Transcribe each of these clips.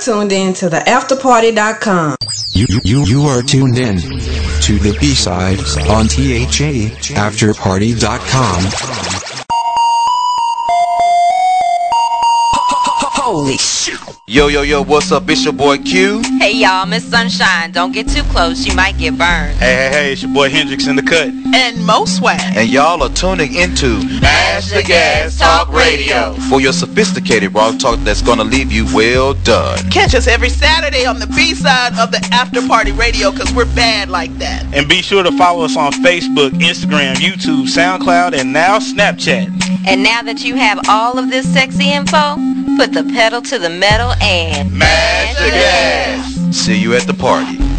Tuned in to the afterparty.com. You, you, you are tuned in to the B-side on THA afterparty.com. Holy shit. Yo, yo, yo, what's up? It's your boy Q. Hey y'all, Miss Sunshine. Don't get too close, you might get burned. Hey, hey, hey, it's your boy Hendrix in the cut. And Mo Swag. And y'all are tuning into Mash the Gas Talk Radio. for your sophisticated raw talk that's gonna leave you well done. Catch us every Saturday on the B side of the After Party Radio because we're bad like that. And be sure to follow us on Facebook, Instagram, YouTube, SoundCloud, and now Snapchat. And now that you have all of this sexy info, put the pedal to the metal and Mash the gas. See you at the party.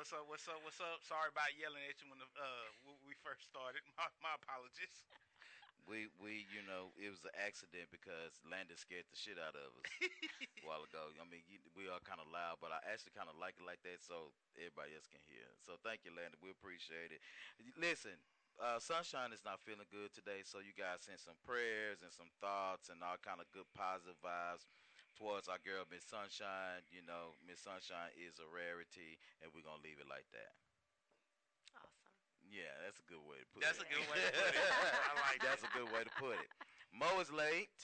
What's up, What's up? What's up? Sorry about yelling at you when the, uh, we first started. My, my apologies. we we you know it was an accident because Landon scared the shit out of us a while ago. I mean, you, we are kind of loud, but I actually kind of like it like that, so everybody else can hear. So thank you, Landon. We appreciate it. Listen. Uh, Sunshine is not feeling good today, so you guys send some prayers and some thoughts and all kind of good positive vibes towards our girl Miss Sunshine. You know, Miss Sunshine is a rarity, and we're gonna leave it like that. Awesome. Yeah, that's a good way to put That's it. a good way to put it. I like That's that. a good way to put it. Mo is late,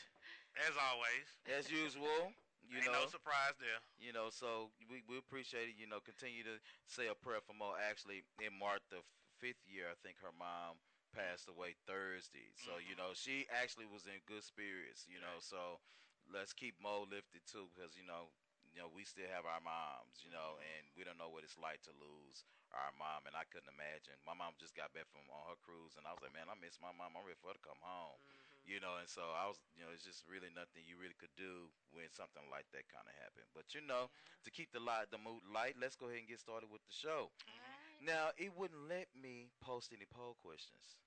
As always. as usual. You Ain't know, no surprise there. you know. So we we appreciate it. You know, continue to say a prayer for Mo. Actually, it marked the fifth year. I think her mom passed away Thursday. So you mm-hmm. know, she actually was in good spirits. You know, so let's keep Mo lifted too, because you know, you know, we still have our moms. You know, mm-hmm. and we don't know what it's like to lose our mom. And I couldn't imagine. My mom just got back from on her cruise, and I was like, man, I miss my mom. I'm ready for her to come home. Mm-hmm. You know, and so I was, you know, it's just really nothing you really could do when something like that kind of happened. But you know, to keep the light, the mood light, let's go ahead and get started with the show. Now, it wouldn't let me post any poll questions.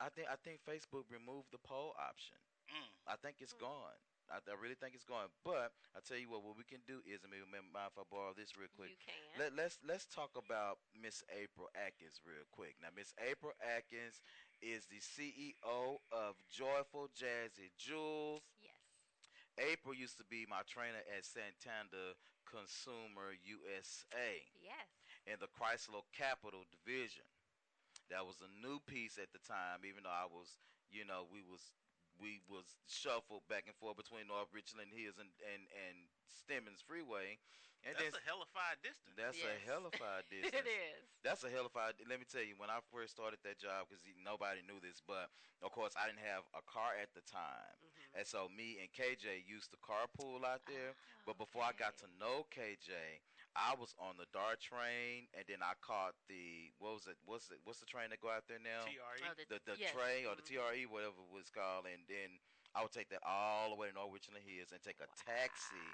I think I think Facebook removed the poll option. Mm. I think it's gone. I, I really think it's gone. But I tell you what, what we can do is, I mean, mind if I borrow this real quick? You can. Let, let's let's talk about Miss April Atkins real quick. Now, Miss April Atkins is the CEO of Joyful Jazzy Jewels. yes. April used to be my trainer at Santander Consumer USA Yes. in the Chrysler Capital Division. That was a new piece at the time, even though I was, you know, we was we was shuffled back and forth between North Richland Hills and and and Stemmons Freeway, and That's then a hellified distance. that's a Yes. hellified distance. it is. That's a hellified. Let me tell you, when I first started that job, because nobody knew this, but of course I didn't have a car at the time, Mm-hmm. and so me and KJ used to carpool out there. Ah, but before I got to know KJ, I was on the Dart train, and then I caught the what was it? What's it? What's the train that go out there now? TRE. Oh, the the yes. train or the Mhm. TRE, whatever it was called, and then I would take that all the way to North the Hills and take a taxi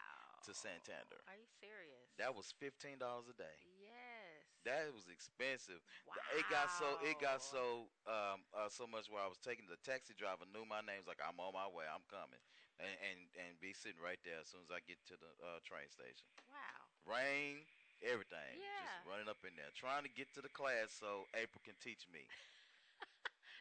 to Santander. Are you serious? That was fifteen dollars a day. Yes. That was expensive. Wow. It got so it got so um uh, so much where I was taking the taxi driver knew my name. Was like I'm on my way. I'm coming, and and, and be sitting right there as soon as I get to the uh, train station. Wow. Rain, everything, Yeah. just running up in there, trying to get to the class so April can teach me.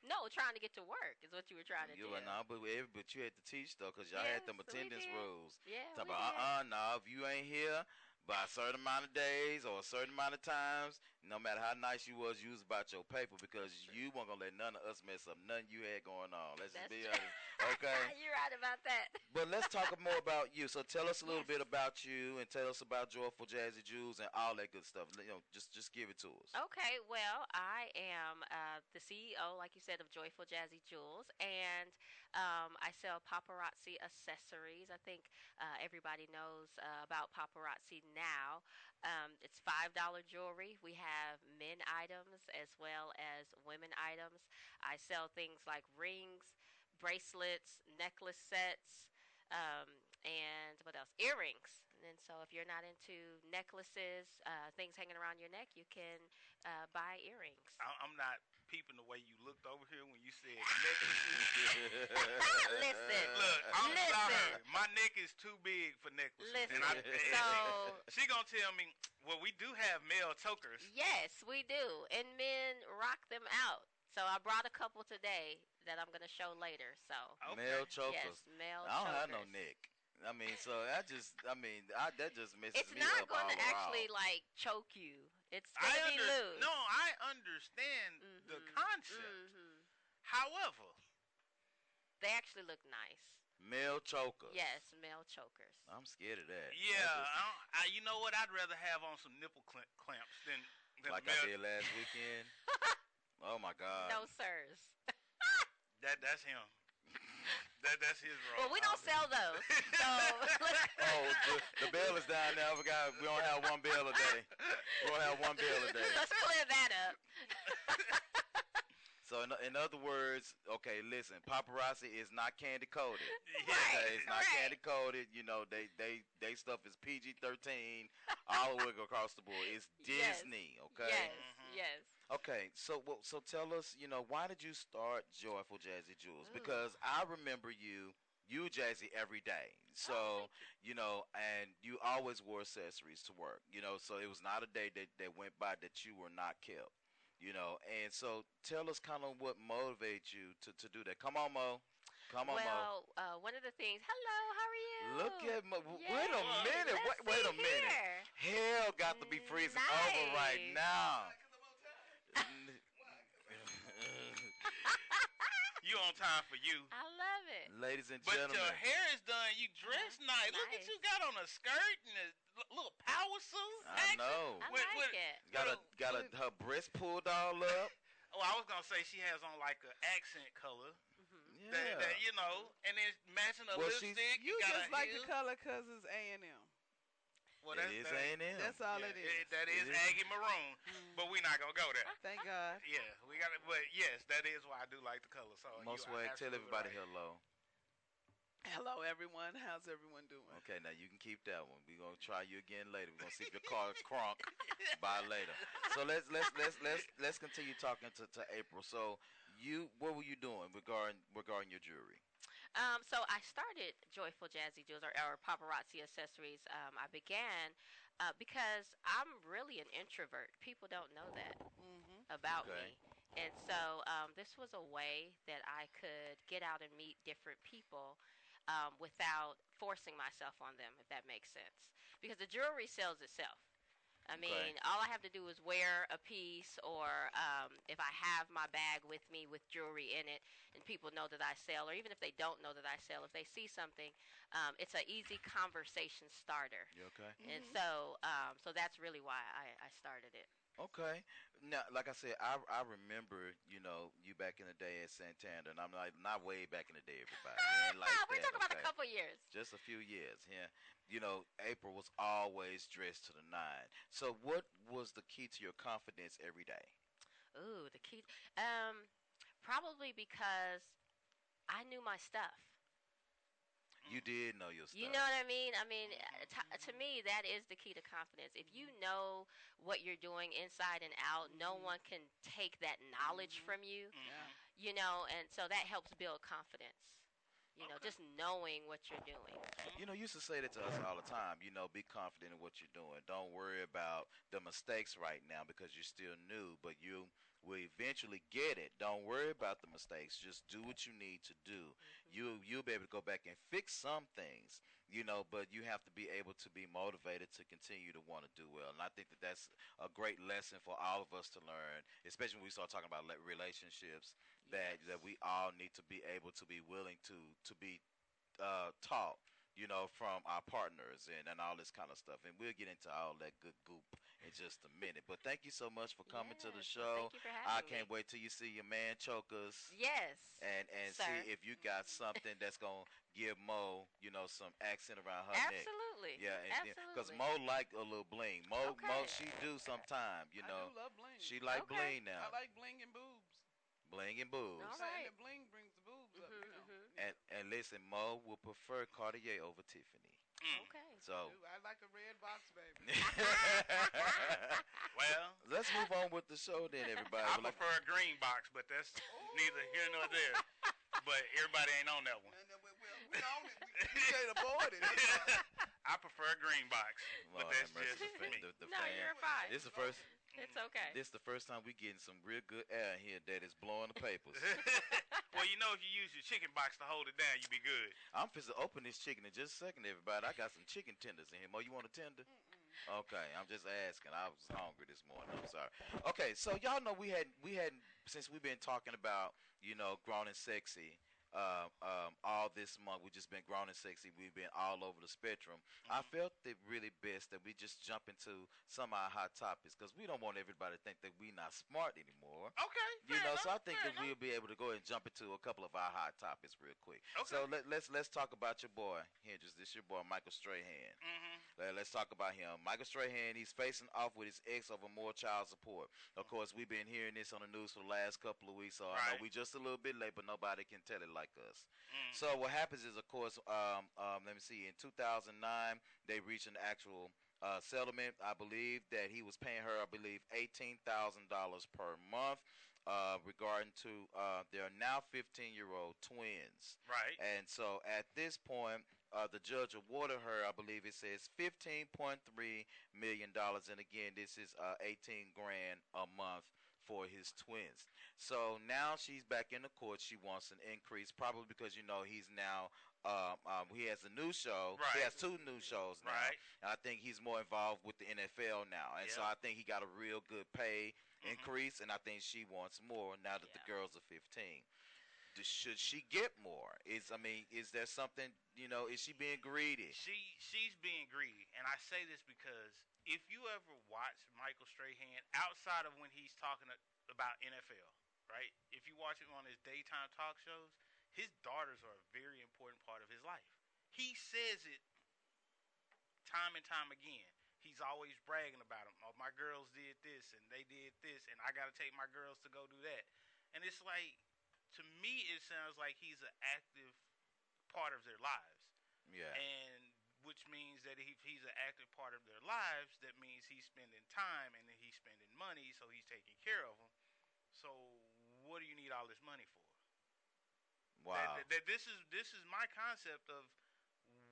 No, trying to get to work is what you were trying to You do. were nah, but but you had to teach though, cause y'all had them Yes, attendance rules. Yeah. Talk about uh uh no, if you ain't here by a certain amount of days or a certain amount of times, no matter how nice you was, you was about your paper because you weren't gonna let none of us mess up nothing you had going on. Let's That's just be true. honest. Okay. You're right about that. But let's talk more about you. So tell us a little Yes. bit about you and tell us about Joyful Jazzy Jewels and all that good stuff. You know, just just give it to us. Okay, well, I am uh, the CEO, like you said, of Joyful Jazzy Jewels, and um, I sell paparazzi accessories. I think uh, everybody knows uh, about paparazzi now. Um, it's five dollar jewelry. We have men items as well as women items. I sell things like rings, bracelets, necklace sets. Um, and what else? Earrings. And so, if you're not into necklaces, uh, things hanging around your neck, you can uh, buy earrings. I- I'm not peeping the way you looked over here when you said necklaces. Listen, Look, I'm listen, sorry. My neck is too big for necklaces. listen. And I, So, she gonna tell me, well, we do have male chokers. yes, we do, and men rock them out. So I brought a couple today that I'm gonna show later. So Okay. Male chokers. yes, male. I don't have no neck. I mean, so I just, I mean, I, that just messes It's me not up going to actually around. like choke you. It's I gonna be under- loose. No, I understand the Mhm. concept. Mhm. However, They actually look nice. Male chokers. Yes, male chokers. I'm scared of that. yeah, just- I, don't- I, you know what? I'd rather have on some nipple cl- clamps than, than like male. I did last weekend. oh my God. no, sirs. That that's him. That that's his role. Well, we don't sell those. So Oh, the, the bill is down now. I forgot. We don't have one bill a day. We don't have one bill a day. let's clear that up. So in, in other words, okay, listen, paparazzi is not candy coated. Right, Okay, it's not right. candy coated. You know, they they they stuff is PG thirteen all the way across the board. It's Yes. Disney. Okay. Yes, Mhm. yes. Okay, so well, so tell us, you know, why did you start Joyful Jazzy Jewels? Ooh. Because I remember you, you Jazzy every day. So Oh, you know, and you always wore accessories to work. You know, so it was not a day that that went by that you were not kept. You know, and so tell us kind of what motivates you to to do that. Come on, Mo. Come on, Mo. well, uh, one of the things. Hello, how are you? Look at Mo. w- Wait a minute. let's Wait, wait a minute. here. Hell got to be freezing over right Nice. now. You on time for you. I love it. Ladies and But gentlemen. But your hair is done. You dress nice. Look at you got on a skirt and a little power suit. I action. know. I With- like with- it. Got a got a her breast pulled all up. Oh, I was gonna say she has on like an accent color. hmm Yeah. that you know, and then matching a Well, lipstick. You got just her like the heels. color because it's A and M. Well, it that's, is that, A and M. That's all yeah, it is. that It is is. Aggie maroon, but we're not gonna go there. Thank God. Yeah, we got it. But yes, that is why I do like the color. So Most way, tell everybody right. hello. Hello, everyone. How's everyone doing? Okay, now you can keep that one. We're gonna try you again later. We're gonna see if your car is crunk by later. So let's let's let's let's let's continue talking to, to April. So you what were you doing regarding regarding your jewelry? Um, so I started Joyful Jazzy Jewels or, or paparazzi accessories. Um, I began uh, because I'm really an introvert. People don't know that Mm-hmm. about Okay. me. And so um, this was a way that I could get out and meet different people um, without forcing myself on them, if that makes sense. Because the jewelry sells itself. I Okay. mean, all I have to do is wear a piece, or um, if I have my bag with me with jewelry in it, and people know that I sell, or even if they don't know that I sell, if they see something, um, it's an easy conversation starter. You okay? And so, um, so that's really why I, I started it. Okay. Now, like I said, I I remember you know you back in the day at Santander, and I'm like not way back in the day, everybody. Like We're that, talking about okay? a couple years. just a few years yeah you know april was always dressed to the nine so what was the key to your confidence every day Ooh, the key. Um, probably because I knew my stuff. You did know your stuff You know what I mean? I mean, t- to me, that is the key to confidence. If you know what you're doing inside and out, no mm-hmm. one can take that knowledge mm-hmm. from you. Mm-hmm. Yeah. You know, and so that helps build confidence. You know, just knowing what you're doing. you know you used to say that to us all the time you know be confident in what you're doing don't worry about the mistakes right now because you're still new but you will eventually get it. Don't worry about the mistakes. Just do what you need to do. You you'll be able to go back and fix some things you know but you have to be able to be motivated to continue to want to do well. And i think that that's a great lesson for all of us to learn especially when we start talking about relationships that that we all need to be able to be willing to to be uh, taught you know from our partners and, and all this kind of stuff. And we'll get into all that good goop in just a minute but thank you so much for coming to the show well, Thank you for i can't me. wait till you see your man chokers Yes. and and sir. see if you got something that's gonna give Mo, you know, some accent around her neck. Absolutely. Yeah, because Absolutely. Mo like a little bling. Mo, Mo, she do sometime, you I know. do love bling. She like Okay. bling now, I like bling and boobs. bling and boobs. All So- And the bling brings the boobs up, you know. mhm. And and listen, Mo will prefer Cartier over Tiffany. Mm. Okay. So I like a red box, baby. Well, let's move on with the show then, everybody. I We'd like- prefer a green box, but that's neither here nor there. But everybody ain't on that one. And, we, we, we own it. We, we can't avoid it. I prefer a green box, but Lord that's have mercy, just the, me. the, the no, fan. you're fine. This is the first. It's okay. This the first time we getting some real good air here that is blowing the papers. well, you know, if you use your chicken box to hold it down, you be good. I'm fixing to open this chicken in just a second, everybody. I got some chicken tenders in here. Mo, you want a tender? Okay, I'm just asking. I was hungry this morning. I'm sorry. Okay, so y'all know we had we had since we've been talking about you know grown and sexy. Uh, um, all this month We've just been grown and sexy. We've been all over the spectrum. I felt it really best that we just jump into some of our hot topics because we don't want everybody to think that we're not smart anymore. Okay. You know, so I think that we'll be able to go and jump into a couple of our hot topics real quick. Okay. So let, let's let's talk about your boy Hendrix. This your boy Michael Strahan. hmm Let- Let's talk about him. Michael Strahan, he's facing off with his ex over more child support. Of course, we've been hearing this on the news for the last couple of weeks, so I know Right. we just a little bit late, but nobody can tell it like us. Mm. So what happens is, of course, um, um, let me see. In 2009, they reached an actual uh, settlement. I believe that he was paying her, I believe, eighteen thousand dollars per month. Uh, regarding to uh, their now 15-year-old twins. Right. And so at this point, uh, the judge awarded her, I believe it says, fifteen point three million dollars, and again, this is uh, eighteen grand a month for his twins. So now she's back in the court. She wants an increase, probably because you know he's now. Um, um, he has a new show. He has two new shows now, Right. and I think he's more involved with the NFL now. And so I think he got a real good pay Mhm. increase, and I think she wants more now that the girls are fifteen d- should she get more? Is I mean, is there something you know? Is she being greedy? She she's being greedy, and I say this because if you ever watch Michael Strahan outside of when he's talking about NFL, right? If you watch him on his daytime talk shows, his daughters are a very important part of his life. He says it time and time again. He's always bragging about them. Oh, my girls did this and they did this, and I got to take my girls to go do that. And it's like, to me, it sounds like he's an active part of their lives Yeah, and which means that if he's an active part of their lives, that means he's spending time and then he's spending money, so he's taking care of them. So what do you need all this money for? wow. That, that this is this is my concept of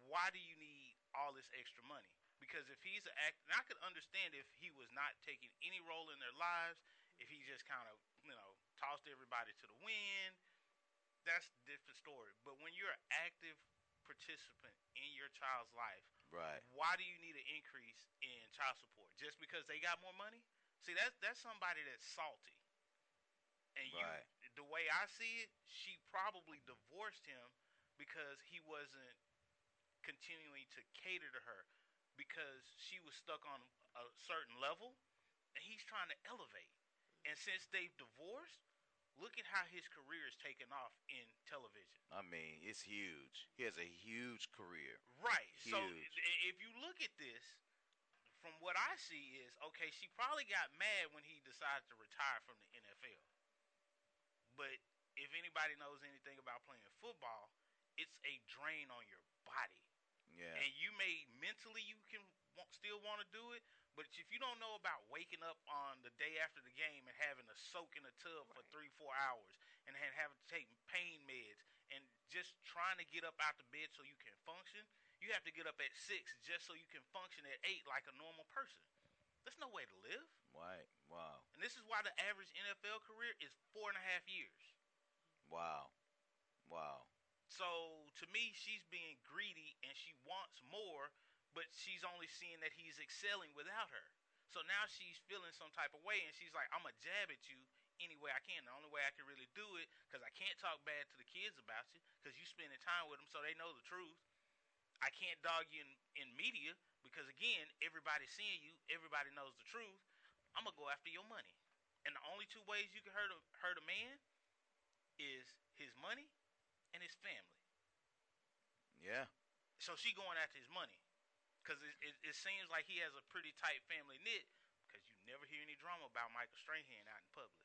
why do you need all this extra money? Because if he's an act, and I could understand if he was not taking any role in their lives, if he just kind of tossed everybody to the wind, that's a different story. But when you're an active participant in your child's life, Right. why do you need an increase in child support? Just because they got more money? See, that's that's somebody that's salty. And you, Right. the way I see it, she probably divorced him because he wasn't continuing to cater to her because she was stuck on a certain level and he's trying to elevate. And since they've divorced, look at how his career is taken off in television. I mean, it's huge. He has a huge career. Right. So Huge. i- if you look at this, from what I see is okay. She probably got mad when he decided to retire from the NFL. But if anybody knows anything about playing football, it's a drain on your body, Yeah. and you may mentally you can still want to do it. But if you don't know about waking up on the day after the game and having to soak in a tub for three, four hours, and then having to take pain meds, and just trying to get up out the bed so you can function, you have to get up at six just so you can function at eight like a normal person. That's no way to live. Right. Wow. And this is why the average NFL career is four and a half years. Wow. Wow. So to me, she's being greedy and she wants more, but she's only seeing that he's excelling without her. So now she's feeling some type of way, and she's like, "I'm gonna jab at you any way I can. The only way I can really do it, because I can't talk bad to the kids about you, because you spending time with them, so they know the truth. I can't dog you in, in media, because again, everybody's seeing you, everybody knows the truth. I'm gonna go after your money, and the only two ways you can hurt a hurt a man is his money and his family. Yeah. So she going after his money because it, it, it seems like he has a pretty tight family knit because you never hear any drama about Michael Strahan out in public.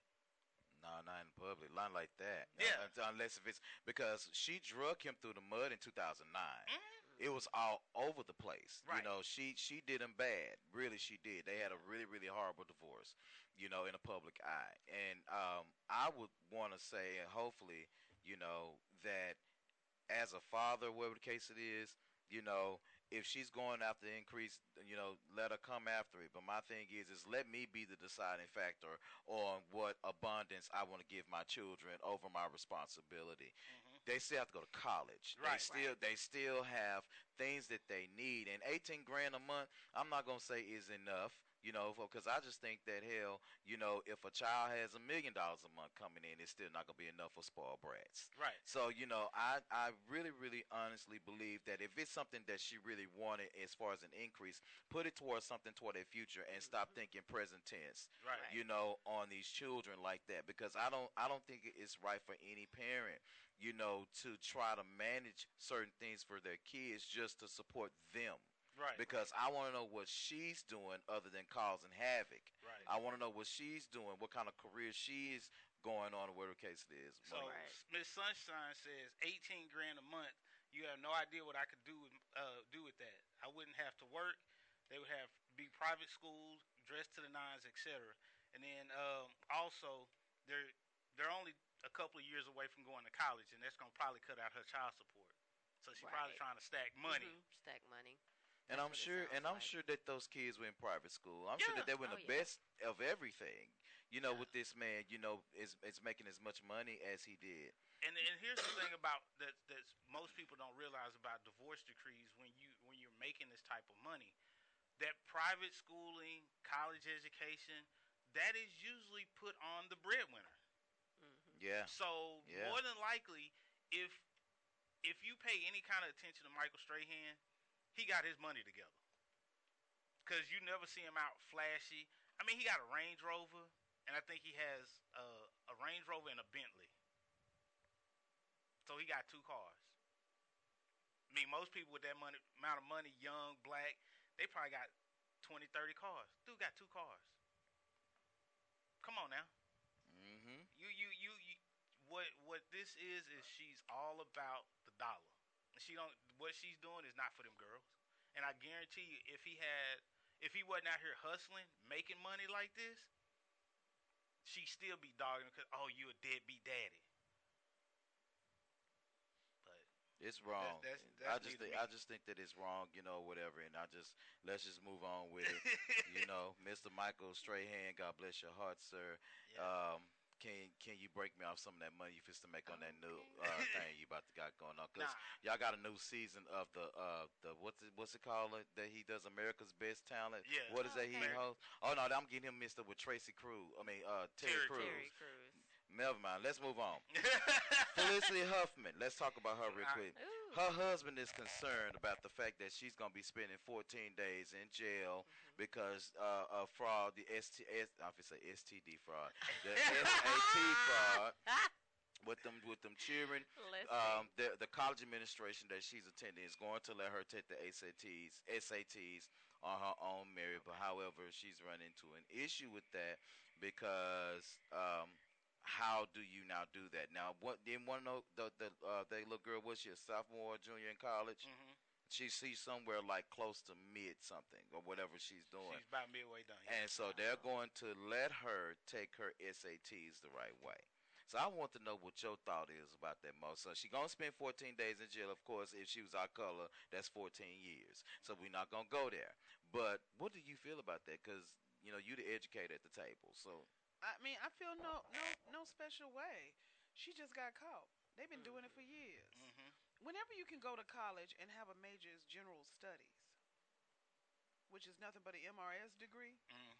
No, not in public. Not like that. Yeah. Unless if it's because she drug him through the mud in 2009. Mhm. It was all over the place. Right. You know, she she did him bad. Really, she did. They had a really really horrible divorce. You know, in the public eye. And um, I would want to say, and hopefully, you know, that as a father, whatever the case it is, you know, if she's going after the increase, you know, let her come after it. But my thing is, is let me be the deciding factor on what abundance I want to give my children over my responsibility. Mm-hmm. They still have to go to college. They Right. still they still have things that they need. And eighteen grand a month, I'm not gonna say is enough. You know, because I just think that hell, you know, if a child has a million dollars a month coming in, it's still not gonna be enough for spoiled brats. Right. So you know, I I really really honestly believe that if it's something that she really wanted as far as an increase, put it towards something toward their future and stop mm-hmm. thinking present tense. Right. You know, on these children like that because I don't I don't think it's right for any parent, you know, to try to manage certain things for their kids just to support them. Right. Because I want to know what she's doing other than causing havoc. Right. I want to know what she's doing, what kind of career she's going on, or whatever the case it is. So Money. Miss Sunshine says eighteen grand a month. You have no idea what I could do with uh, do with that. I wouldn't have to work. They would have be private schools, dressed to the nines, etc. And then um, also they're they're only a couple of years away from going to college, and that's gonna probably cut out her child support. So she's probably trying to stack money. Mhm, Stack money. And I'm sure, sounds and I'm like. sure that those kids were in private school. I'm sure that they were in Oh, the yeah. best of everything. You know, Yeah. with this man, you know, is is making as much money as he did. And and here's the thing about that that most people don't realize about divorce decrees when you when you're making this type of money, that private schooling, college education, that is usually put on the breadwinner. Mm-hmm. Yeah, So Yeah. more than likely, if if you pay any kind of attention to Michael Strahan, he got his money together. Cause you never see him out flashy. I mean, he got a Range Rover, and I think he has uh, a Range Rover and a Bentley. So he got two cars. I mean, most people with that money amount of money, young, black, they probably got 20, 30 cars. Dude got two cars. Come on now. Mm-hmm. You, you, you, you. What, what this is is she's all about the dollar. She don't. What she's doing is not for them girls. And I guarantee you, if he had, if he wasn't out here hustling, making money like this, she'd still be dogging because oh, you a deadbeat daddy. But It's wrong. that's- I that's just think, me. I just think that it's wrong, you know, whatever. And I just let's just move on with it. you know, Mr. Michael Strahan, God bless your heart, sir. Yeah. Um, can can you break me off some of that money you fist to make on that new uh, thing you about to got going on? Cause Nah. y'all got a new season of the uh the what's it what's it called uh, that he does America's Best Talent. Yeah. What is that he hosts? Oh no, I'm getting him mixed up with Tracy Crews. I mean uh Terry, Terry Crews. Terry Crews. Never mind. Let's move on. Felicity Huffman. Let's talk about her real quick. Ooh. Her husband is concerned about the fact that she's going to be spending 14 days in jail Mm-hmm. because uh, of fraud, the ST, S, I say STD fraud, the SAT fraud with them with them children. Listen. Um, the the college administration that she's attending is going to let her take the SATs SATs on her own merit. But however, she's run into an issue with that because um, how do you now do that? Now, what didn't one know the the uh, the little girl was she a sophomore, or junior in college? Mhm. She she's somewhere like close to mid something or whatever she's doing. She's about midway done. yeah. And so they're going to let her take her SATs the right way. So I want to know what your thought is about that, Mo. So she gonna spend 14 days in jail. Of course, if she was our color, that's 14 years. So we're not gonna go there. But what do you feel about that? Because you know you're the educator at the table. So I mean, I feel no no no special way. She just got caught. They've been doing it for years. Mhm. Whenever you can go to college and have a major as general studies, which is nothing but an MRS degree, Mhm.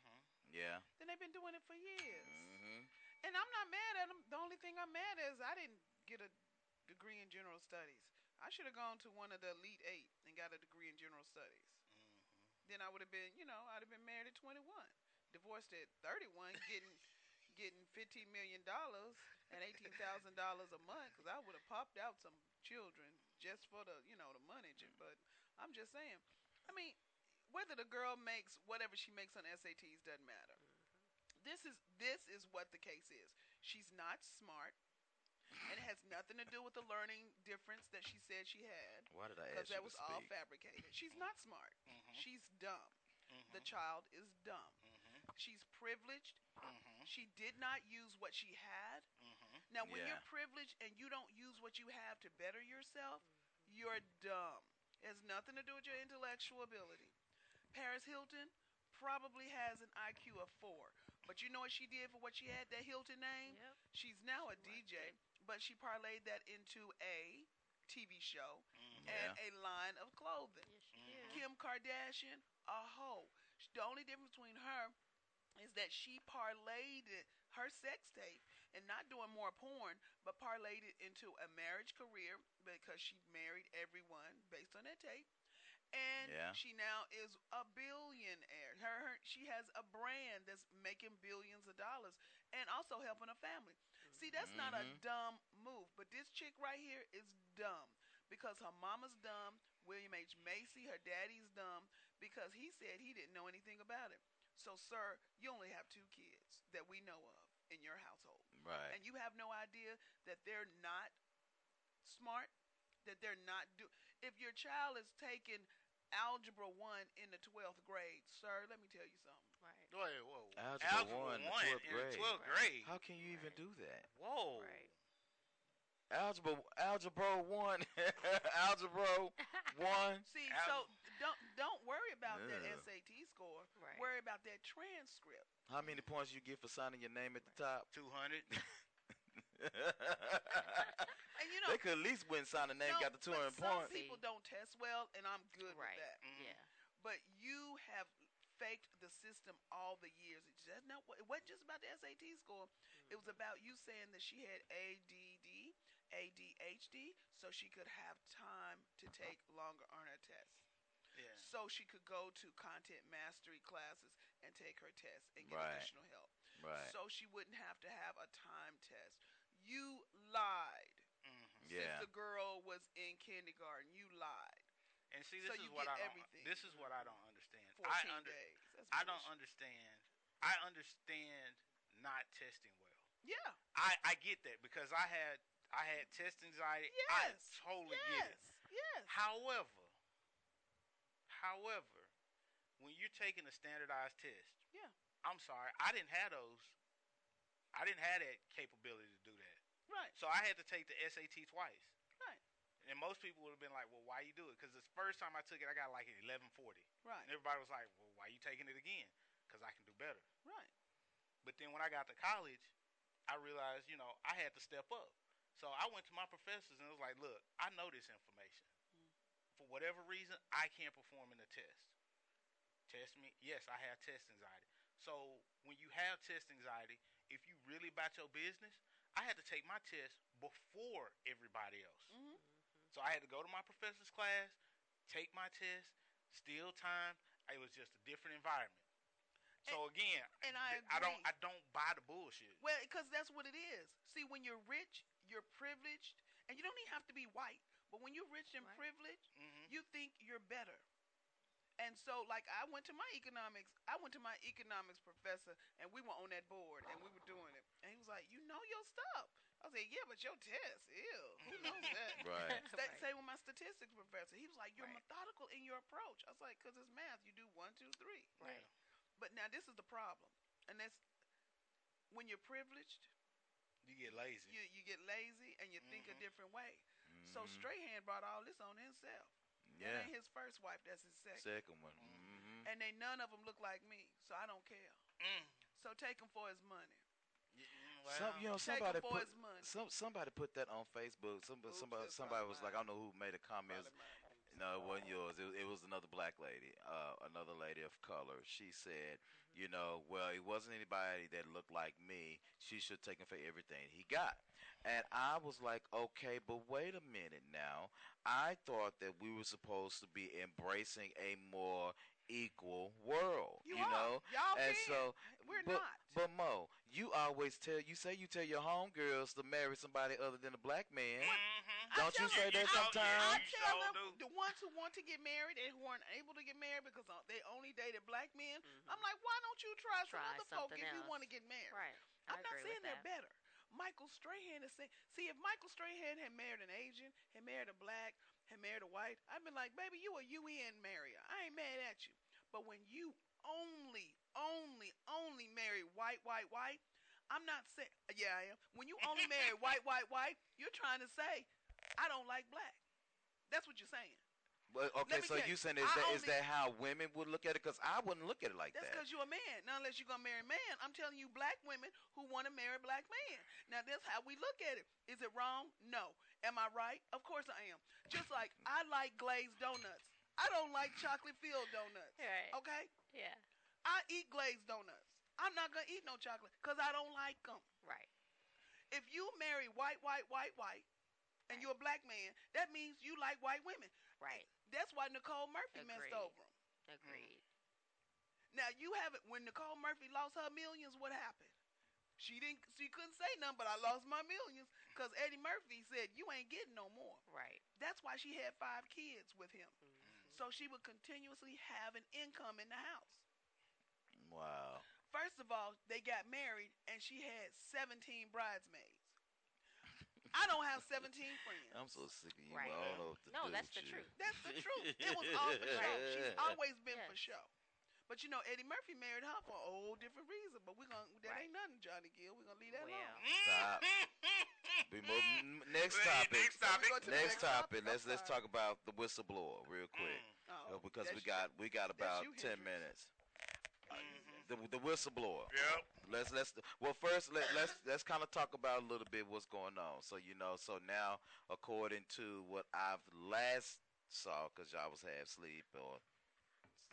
yeah. then they've been doing it for years. hmm And I'm not mad at them. The only thing I'm mad at is I didn't get a degree in general studies. I should have gone to one of the elite eight and got a degree in general studies. Then I would have been, you know, I'd have been married at 21, divorced at 31, getting getting 15 million dollars and 18 thousand dollars a month because I would have popped out some children just for the, you know, the money. j- But I'm just saying, I mean, whether the girl makes whatever she makes on SATs doesn't matter this is this is what the case is. She's not smart, and it has nothing to do with the learning difference that she said she had, Why did I because ask you that to was all fabricated. She's not smart. Mhm. She's dumb. The Mhm. child is dumb. She's privileged. Mhm. She did not use what she had. Mhm. Now, when Yeah. you're privileged and you don't use what you have to better yourself, you're dumb. It has nothing to do with your intellectual ability. Paris Hilton probably has an IQ of four. But you know what she did for what she had that Hilton name? Yep. She's now a DJ, but she parlayed that into a TV show Mhm. and a line of clothing. Yes, she Mhm. Kim Kardashian, a hoe. The only difference between her is that she parlayed her sex tape and not doing more porn, but parlayed it into a marriage career because she married everyone based on that tape. And Yeah. she now is a billionaire. Her, her she has a brand that's making billions of dollars and also helping a family. See, that's not a Mhm. dumb move, but this chick right here is dumb because her mama's dumb. William H. Macy, her daddy's dumb because he said he didn't know anything about it. So, sir, you only have two kids that we know of in your household. Right. And you have no idea that they're not smart, that they're not do. If your child is taking algebra 1 in the 12th grade, sir, let me tell you something. Right. Wait, whoa. Algebra one, the 12th in grade. the 12th grade. How can you even do that? Whoa. Right. Algebra, algebra one, algebra one. See, Al- so don't don't worry about that SAT score. Right. Worry about that transcript. How many points you get for signing your name at the top? 200. And you know, they could at least win sign the name, no, got the two hundred but hundred some points. people don't test well, and I'm good Right. with that. Mm. Yeah. But you have faked the system all the years. It's just not. It wasn't just about the SAT score. It was about you saying that she had ADD, ADHD, so she could have time to take longer on her tests. Yeah. So she could go to content mastery classes and take her test and get Right. additional help. Right. So she wouldn't have to have a time test. You lied. Mhm. Yeah. Since the girl was in kindergarten, you lied. And see, So this is what I don't. everything. This is what I don't understand. 14 I under, days. I don't bullshit. understand. I understand not testing well. Yeah. I I get that because I had I had test anxiety. Yes. I totally yes. get it. Yes. However, however, when you're taking a standardized test, Yeah. I'm sorry, I didn't have those. I didn't have that capability to do that. Right. So I had to take the SAT twice. Right. And most people would have been like, "Well, why you do it?" Because the first time I took it, I got like an 1140, Right. and everybody was like, "Well, why you taking it again?" Because I can do better. Right. But then when I got to college, I realized, you know, I had to step up. So I went to my professors and I was like, "Look, I know this information. For whatever reason, I can't perform in the test. Test me. Yes, I have test anxiety. So when you have test anxiety, if you really about your business, I had to take my test before everybody else. Mhm. So I had to go to my professor's class, take my test, steal time. It was just a different environment. So again, and I I don't. I don't buy the bullshit. Well, because that's what it is. See, when you're rich, you're privileged, and you don't even have to be white. But when you're rich and Right. privileged, hmm you think you're better. And so, like, I went to my economics. I went to my economics professor, and we were on that board, and we were doing it. And he was like, "You know your stuff." I was like, "Yeah, but your test, ew, who knows that?" Right. Sta- Right. Same with my statistics professor. He was like, "You're Right. methodical in your approach." I was like, "Cause it's math. You do one, two, three. Right. But now this is the problem, and that's when you're privileged, You get lazy. you you get lazy and you think a Mhm. different way. So Mhm. Strahan brought all this on himself. That yeah. ain't his first wife. That's his second. Second one. hmm And they none of them look like me, so I don't care. Mm. So take him for his money. Y- well, Some, you know, somebody put his some somebody put that on Facebook. Some, Oops, somebody somebody probably was like, I don't know who made a comment. It No, it wasn't yours. It, it was another black lady, uh, another lady of color. She said, you know, well, it wasn't anybody that looked like me. She should take him for everything he got. And I was like, okay, but wait a minute now. I thought that we were supposed to be embracing a more equal world. You, You, are. know? Y'all and can. so, We're but, not. But Mo, you always tell you say you tell your homegirls to marry somebody other than a black man. Mhm. Don't you say them- that I- sometimes? I You tell them do. the ones who want to get married and who aren't able to get married because uh, they only dated black men. Mhm. I'm like, why don't you try, some other folk something if you want to get married? Right. I I'm not agree saying with they're that. better. Michael Strahan is saying, see, if Michael Strahan had married an Asian, had married a black, had married a white, I'd been like, baby, you a UN marrier. I ain't mad at you. But when you only, only, only marry white, white, white, I'm not saying, yeah, I am. When you only marry white, white, white, you're trying to say, I don't like black. That's what you're saying. But okay, so you you, saying is I that is only- that how women would look at it? Because I wouldn't look at it like That's that. That's because you're a man. Now, unless you're gonna marry a man, I'm telling you, black women who want to marry black men. Now, that's how we look at it. Is it wrong? No. Am I right? Of course I am. Just like I like glazed donuts. I don't like chocolate filled donuts. Right. Okay. Yeah. I eat glazed donuts. I'm not gonna eat no chocolate because I don't like them. Right. If you marry white, white, white, white, and you're a black man, that means you like white women. Right. That's why Nicole Murphy messed over him. Agreed. Now you haven't. When Nicole Murphy lost her millions, what happened? She didn't. She couldn't say nothing, but I lost my millions because Eddie Murphy said you ain't getting no more. Right. That's why she had five kids with him, Mm-hmm. so she would continuously have an income in the house. Wow. First of all, they got married and she had 17 bridesmaids. I don't have 17 friends. I'm so sick of you. Right. I don't know what to No, do that's with the you. truth. That's the truth. It was all for show. She's always been for show. But you know, Eddie Murphy married her for a whole different reason. But we're gonna that Right. ain't nothing, Johnny Gill. We're gonna leave that Well. alone. Stop. We move. Next topic. next topic. So to the Next topic. I'm Let's let's talk about the whistleblower real quick Oh, uh, because we that's got we got about ten Hendrix. minutes. The the whistleblower. Yep. Let's let's well first let let's let's kind of talk about a little bit what's going on. So you know, so now according to what I've last saw, because y'all was half asleep or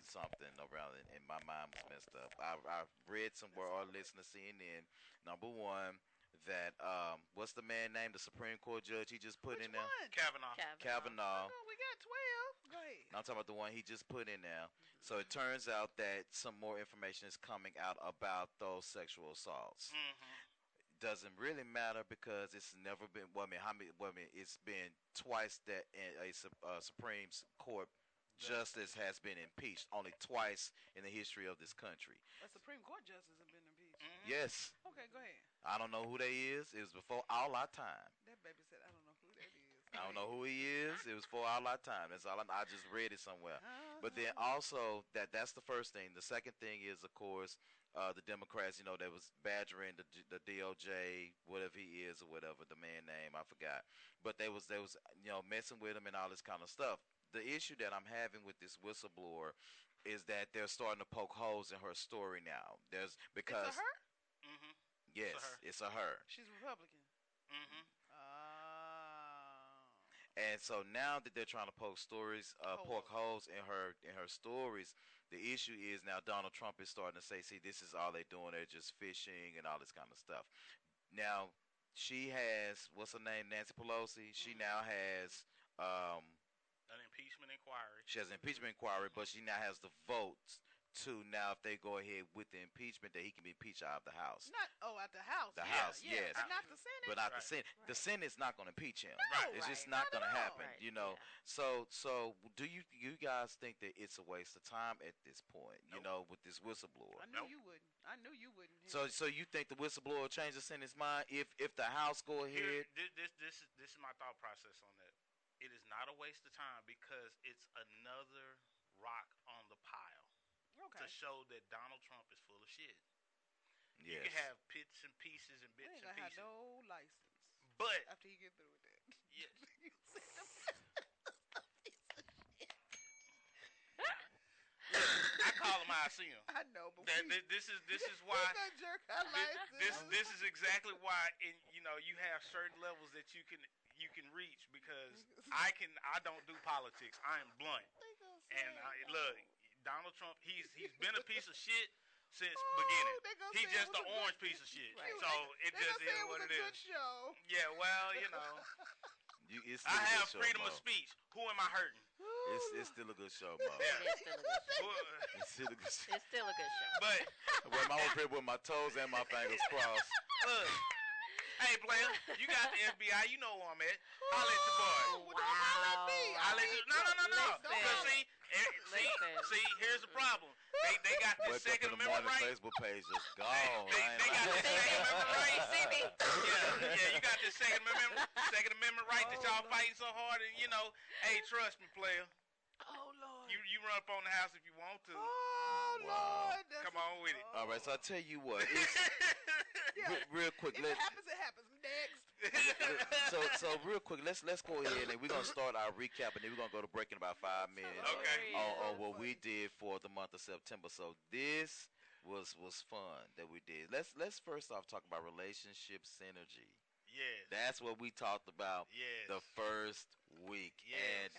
something around it, and my mind was messed up. I I read somewhere or listened to CNN. Number one, that um, what's the man name? The Supreme Court judge he just put Which in there, one? Kavanaugh. Kavanaugh. Oh, we got 12. Go ahead. I'm talking about the one he just put in now. So it turns out that some more information is coming out about those sexual assaults. Mm-hmm. Doesn't really matter because it's never been. Well, I mean, how many? Well, I mean, it's been twice that in a Sup- uh, Supreme Court justice has been impeached. Only twice in the history of this country. A Supreme Court justice have been impeached. Mm-hmm. Yes, Okay, go ahead. I don't know who they is. It was before all our time. That baby said, I don't know who that is. I don't know who he is. It was before all our time. That's all. I, I just read it somewhere. But then also that that's the first thing. The second thing is, of course, uh, the Democrats. You know, they was badgering the, the DOJ, whatever he is or whatever the man name I forgot. But they was they was you know messing with him and all this kind of stuff. The issue that I'm having with this whistleblower is that they're starting to poke holes in her story now. There's because It's a her? Mm-hmm. yes, it's a her. She's Republican. Mm-hmm. Ah. And so now that they're trying to poke stories, uh, Holes. poke holes in her in her stories, the issue is now Donald Trump is starting to say, "See, this is all they're doing. They're just fishing and all this kind of stuff." Now she has what's her name, Nancy Pelosi. She now has um, An impeachment inquiry. she has an impeachment inquiry, but she now has the votes to now if they go ahead with the impeachment that he can be impeached out of the house. Not oh at the house. The yeah, House, yeah, yes. but not the Senate. but not the Right. Senate. The Senate's not going to impeach him. Right. It's just not Not going to happen. Right, You know. yeah. So so do you you guys think that it's a waste of time at this point? You know, with this whistleblower. I knew Nope. you wouldn't. I knew you wouldn't. So so you think the whistleblower will change the Senate's mind if if the House go Here, ahead? this, this this is this is my thought process on that. It is not a waste of time because it's another rock on the pile okay. to show that Donald Trump is full of shit. You can have bits and pieces and bits and gonna have pieces, no license but after he get through with that. yeah, You? I call him how I see him. I know, but That, we, this is this is why jerk this, this is exactly why in you know you have certain levels that you can you can reach because I can I don't do politics. I am blunt. They gonna say And I, look, Donald Trump, he's he's been a piece of shit since Oh, beginning. He's just was an a good- orange piece of shit. Right. So it they just is it what was it a is. show. Yeah, well, you know, You, it's I have show, freedom Mo. of speech. Who am I hurting? It's it's still a good show, Mo. Yeah. It is still a good show. Who- uh, It's still a good show. It's still a good show. but Well, I'm over here with my toes and my fingers crossed. look, hey player, you got the FBI. You know where I'm at. Holla at your boy. Oh, well, don't holler at me. I Holla at mean, you. No, no, no, no. Because see, see, see, here's the problem. They they got this Wake up Second in the Amendment morning, right. Facebook page just gone. they- I ain't they got lying. the Second Amendment right. See me? yeah, yeah, you got this Second Amendment, Second Amendment right that Oh, y'all Lord. fighting so hard, and you know, hey, trust me, player, Oh Lord. you you run up on the house if you want to. Oh Wow. Lord. that's Come on with it. Oh. All right, so I tell you what, it's, Yeah. re- real quick, If let it happens, it happens. Next. So so real quick, let's let's go ahead and we're gonna start our recap, and then we're gonna go to break in about five minutes Okay. on, on what we did for the month of September. So this was was fun that we did. Let's let's first off talk about relationship synergy. yes, That's what we talked about yes, the first week, Yes. and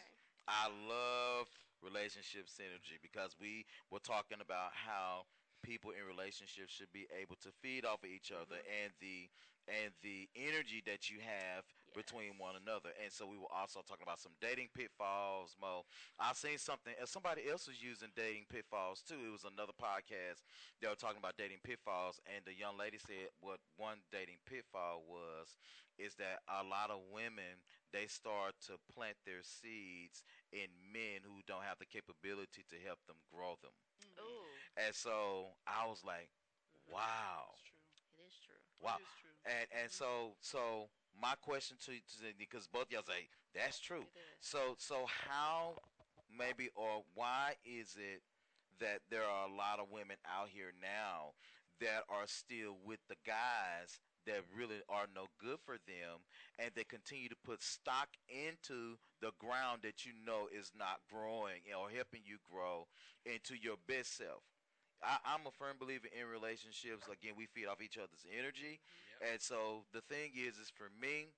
I love relationship synergy because we were talking about how people in relationships should be able to feed off of each other mm-hmm. and the and the energy that you have between one another. And so we were also talking about some dating pitfalls, Mo. I seen something. uh, Somebody else was using dating pitfalls too. It was another podcast. They were talking about dating pitfalls, and the young lady said what one dating pitfall was is that a lot of women they start to plant their seeds in men who don't have the capability to help them grow them. Ooh, And so I was like, wow. It's true. it is true. Wow. It is true. And and mm-hmm. so so my question to to because both y'all say that's true. So so how maybe or why is it that there are a lot of women out here now that are still with the guys that really are no good for them and they continue to put stock into the ground that you know is not growing or helping you grow into your best self. I, I'm a firm believer in relationships. Again, we feed off each other's energy. And so the thing is, is for me,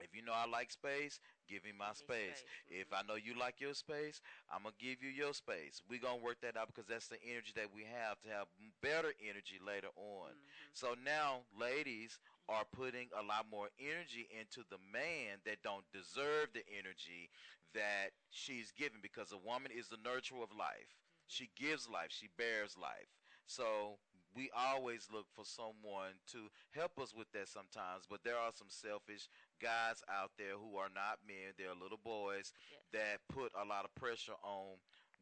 if you know I like space, give me my space. space. If I know you like your space, I'm gonna give you your space. We gonna work that out because that's the energy that we have to have better energy later on. Mhm. So now, ladies are putting a lot more energy into the man that don't deserve the energy that she's giving because a woman is the nurturer of life. She gives life. She bears life. So we always look for someone to help us with that sometimes. But there are some selfish guys out there who are not men. They're little boys Yes. that put a lot of pressure on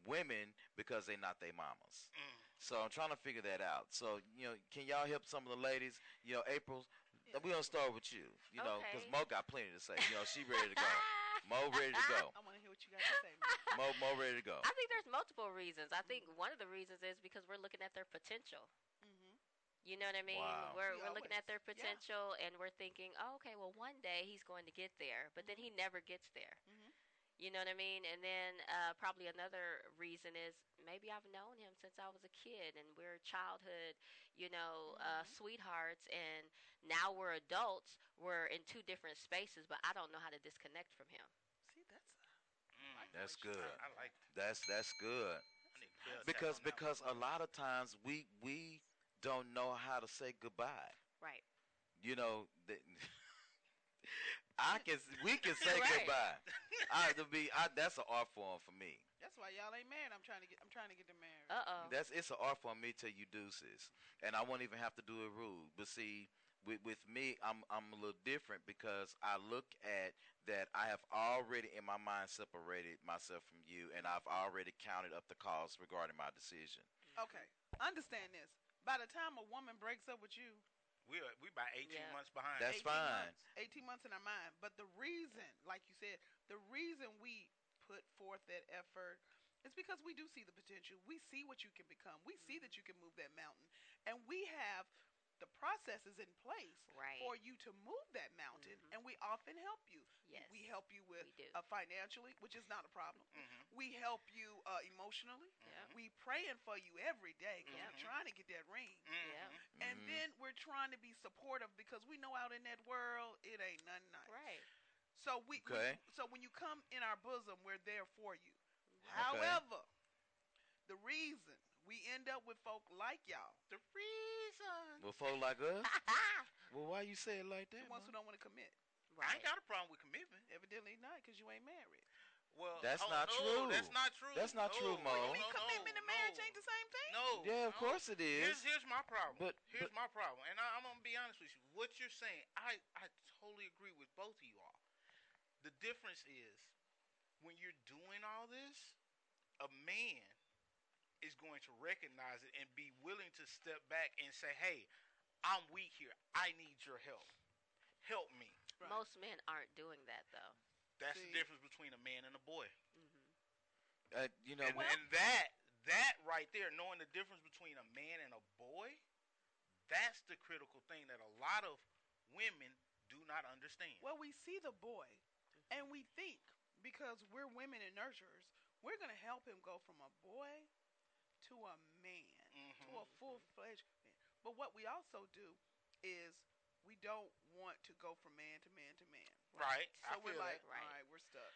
women because they're not their mamas. Mm. So I'm trying to figure that out. So you know, can y'all help some of the ladies? You know, April, we're gonna start with you. You know, because Mo got plenty to say. You know, she ready to go. Mo ready to go. I want what you got to say. man. Mo Mo ready to go. I think there's multiple reasons. I think one of the reasons is because we're looking at their potential. Mhm. You know what I mean? Wow. We're We we're looking at their always- yeah. potential and we're thinking, oh, okay, well one day he's going to get there, but then he never gets there. Mhm. You know what I mean? And then uh, probably another reason is maybe I've known him since I was a kid and we're childhood, you know, uh, Mhm. sweethearts, and now we're adults. We're in two different spaces, but I don't know how to disconnect from him. See, that's a, Mm. That's good. I, I like That's that's good. I need to bell tap Because because a lot of times we we don't know how to say goodbye. Right. You know, the, I can we can say Right. goodbye. I to be I, that's an art form for me. that's why y'all ain't married. I'm trying to get. I'm trying to get them married. Uh oh. That's it's an art form me tell you deuces, and I won't even have to do it rude. But see, with with me, I'm I'm a little different because I look at that I have already in my mind separated myself from you, and I've already counted up the costs regarding my decision. Okay, understand this. By the time a woman breaks up with you, we are, we about 18 Yeah. months behind. That's 18 fine. Months, 18 months in our mind. But the reason, like you said, the reason we put forth that effort It's because we do see the potential. We see what you can become. We see mm-hmm. that you can move that mountain. And we have the process is in place Right. for you to move that mountain. Mhm. And we often help you. Yes. We help you with uh, financially, which is not a problem. Mhm. We help you uh, emotionally. Yeah. We praying for you every day 'cause Mhm. we're trying to get that ring. Yeah. And Mhm. then we're trying to be supportive because we know out in that world it ain't nothing nice. Right. So we when- Okay. so when you come in our bosom, we're there for you. However, the reason we end up with folk like y'all, the reason Well, folk like us. Well, why you say it like that? the that? ones who don't want to commit, I ain't got a problem with commitment. evidently not, because you ain't married. Well, That's oh, not no, true. That's not true. That's not No, true, Mo. no, What I mean, no, commitment no, and marriage no. ain't the same thing. No. Yeah, of no. course it is. Here's, here's my problem. But- here's but- my problem, and I, I'm gonna be honest with you. What you're saying, I I totally agree with both of you all. The difference is when you're doing all this, a man is going to recognize it and be willing to step back and say, "Hey, I'm weak here. I need your help. Help me." Right. Most men aren't doing that though. That's See? the difference between a man and a boy. hmm Uh, you know, and, and that that right there, knowing the difference between a man and a boy, that's the critical thing that a lot of women do not understand. Well, we see the boy, and we think because we're women and nurturers, we're gonna help him go from a boy to a man, to Mhm. a full fledged man. But what we also do is we don't want to go from man to man to man. Right. So I we're feel like. Right. all right, we're stuck.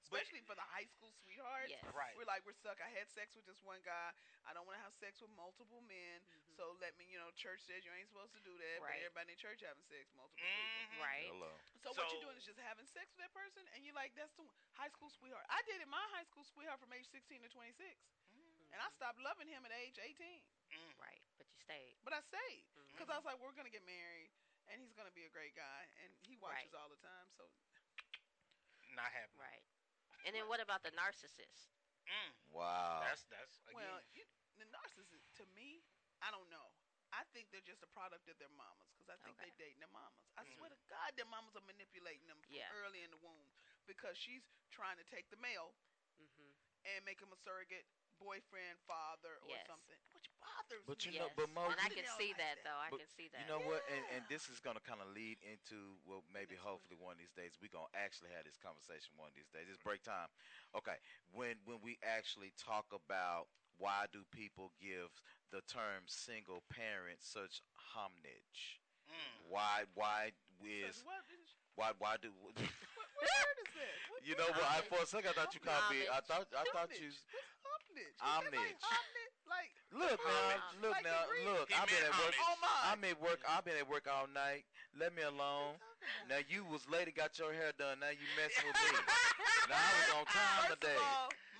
especially for the high school sweethearts. Yes. Right. We're like we're stuck. I had sex with this one guy. I don't want to have sex with multiple men. Mhm. So let me, you know, church says you ain't supposed to do that. But everybody in church having sex with multiple Mhm. people. Right. Hello. So, what you're doing is just having sex with that person, and you're like, that's the one- high school sweetheart. I dated my high school sweetheart from age 16 to 26, and I stopped loving him at age 18. Mm. Right. But you stayed. But I stayed because Mhm. I was like, we're gonna get married, and he's gonna be a great guy, and he watches all the time. So Not happening. Right. And then what about the narcissist? Mm. Wow. That's that's again. Well, you, the narcissist, to me, I don't know. I think they're just a product of their mamas because I think Okay. they dating their mamas. I swear to God, their mamas are manipulating them from Yeah. early in the womb because she's trying to take the male Mm-hmm. and make him a surrogate boyfriend, father, or Yes. something, which bothers But me. you know, but Mo, and I can see like that, that. though. I can see that. You know what? And, and this is going to kind of lead into, well, maybe Next one. hopefully one of these days, we're going to actually have this conversation one of these days. It's break time. Okay. When, when we actually talk about why do people give the term single parent such homage? Mm. Why, why is, why, why do, what, what word is that? What, you know what? I, for a second, I thought you called me, I thought, I thought you, Homage. Homage. Like, homage. Like, look now, look Like now, look, I've been at work, oh. I'm at work, I've been at work all night. Let me alone. Now you was lady got your hair done. Now you messing with me. now I was on time First today.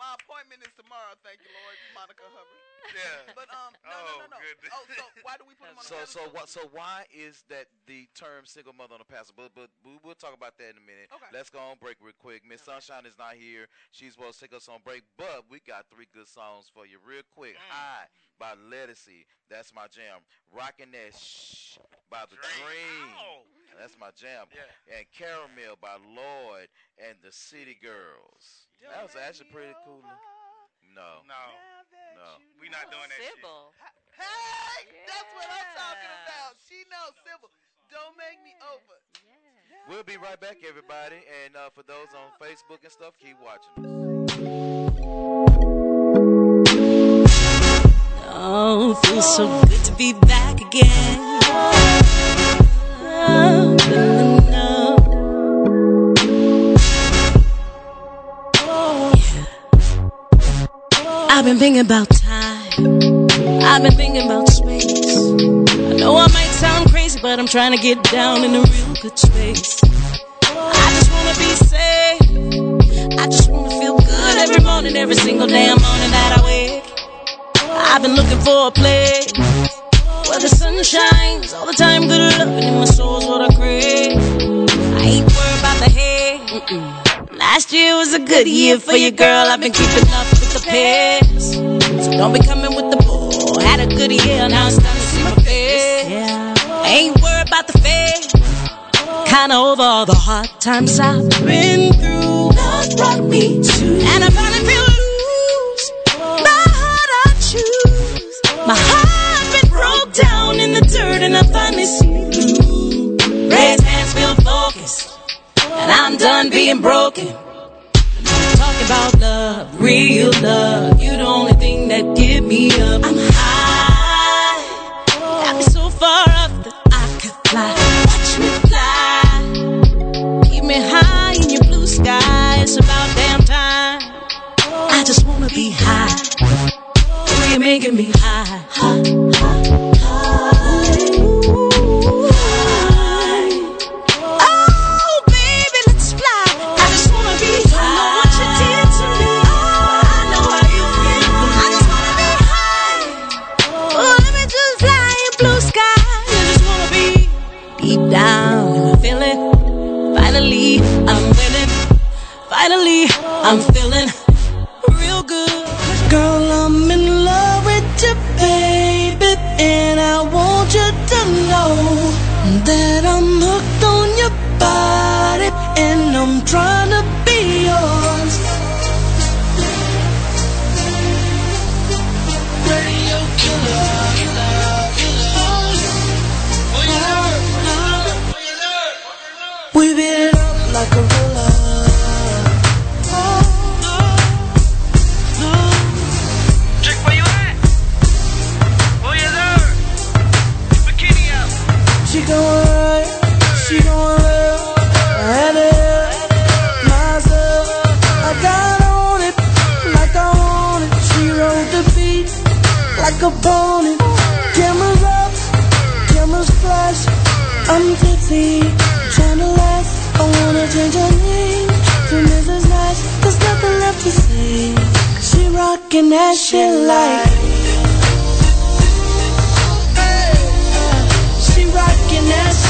Of all, my appointment is tomorrow. Thank you, Lord, Monica Hubbard. Yeah. But um, no, Oh, no, no, no. goodness. Oh, so why do we put them on So the so pedestal? what? So why is that the term single mother on the pastor? But but we will talk about that in a minute. Okay. Let's go on break real quick. Miss Sunshine is not here. She's supposed to take us on break, but we got three good songs for you real quick. Mm. High by Ledisi. That's my jam. Rocking that shh by the Dream. Dream. Ow. That's my jam. Yeah. And Caramel by Lloyd and the City Girls. Don't That was actually me pretty cool. over No. No. No. you We not know. doing that shit. Sybil. Hey, that's what I'm talking Yeah. about. She knows Sybil. Don't make me over. Yeah. We'll be right back, everybody. And uh, for those on Facebook and stuff, keep watching us. Oh, feels so good to be back again. I've been thinking about time. I've been thinking about space. I know I might sound crazy, but I'm trying to get down in a real good space. I just wanna be safe. I just wanna feel good every morning, every single damn morning that I wake. I've been looking for a place where the sun shines all the time. Good loving in my soul's what I crave. Last year was a good year for you, girl. I've been keeping up with the pace. So don't be coming with the bull. Had a good year, now it's time to see my face. I ain't worried about the fate. Kinda over all the hard times I've been through. Love brought me to, and I finally feel loose. My heart I choose. My heart been broke down in the dirt, and I finally see blue. Raised hands feel focused, and I'm done being broken. About love, real love. You the only thing that give me up. I'm high, got me so far up that I could fly. Watch me fly, keep me high in your blue sky. It's about damn time. I just wanna be high. You're making me high. high, high, high. That I'm hooked on your body. And I'm trying to be yours. Radio killer. We it up like a like a pony, Cameras up, cameras flash. I'm tipsy, trying to last. I wanna change her name to Mrs. Nash. There's nothing left to say. She rockin' that shit like. She rockin' that shit.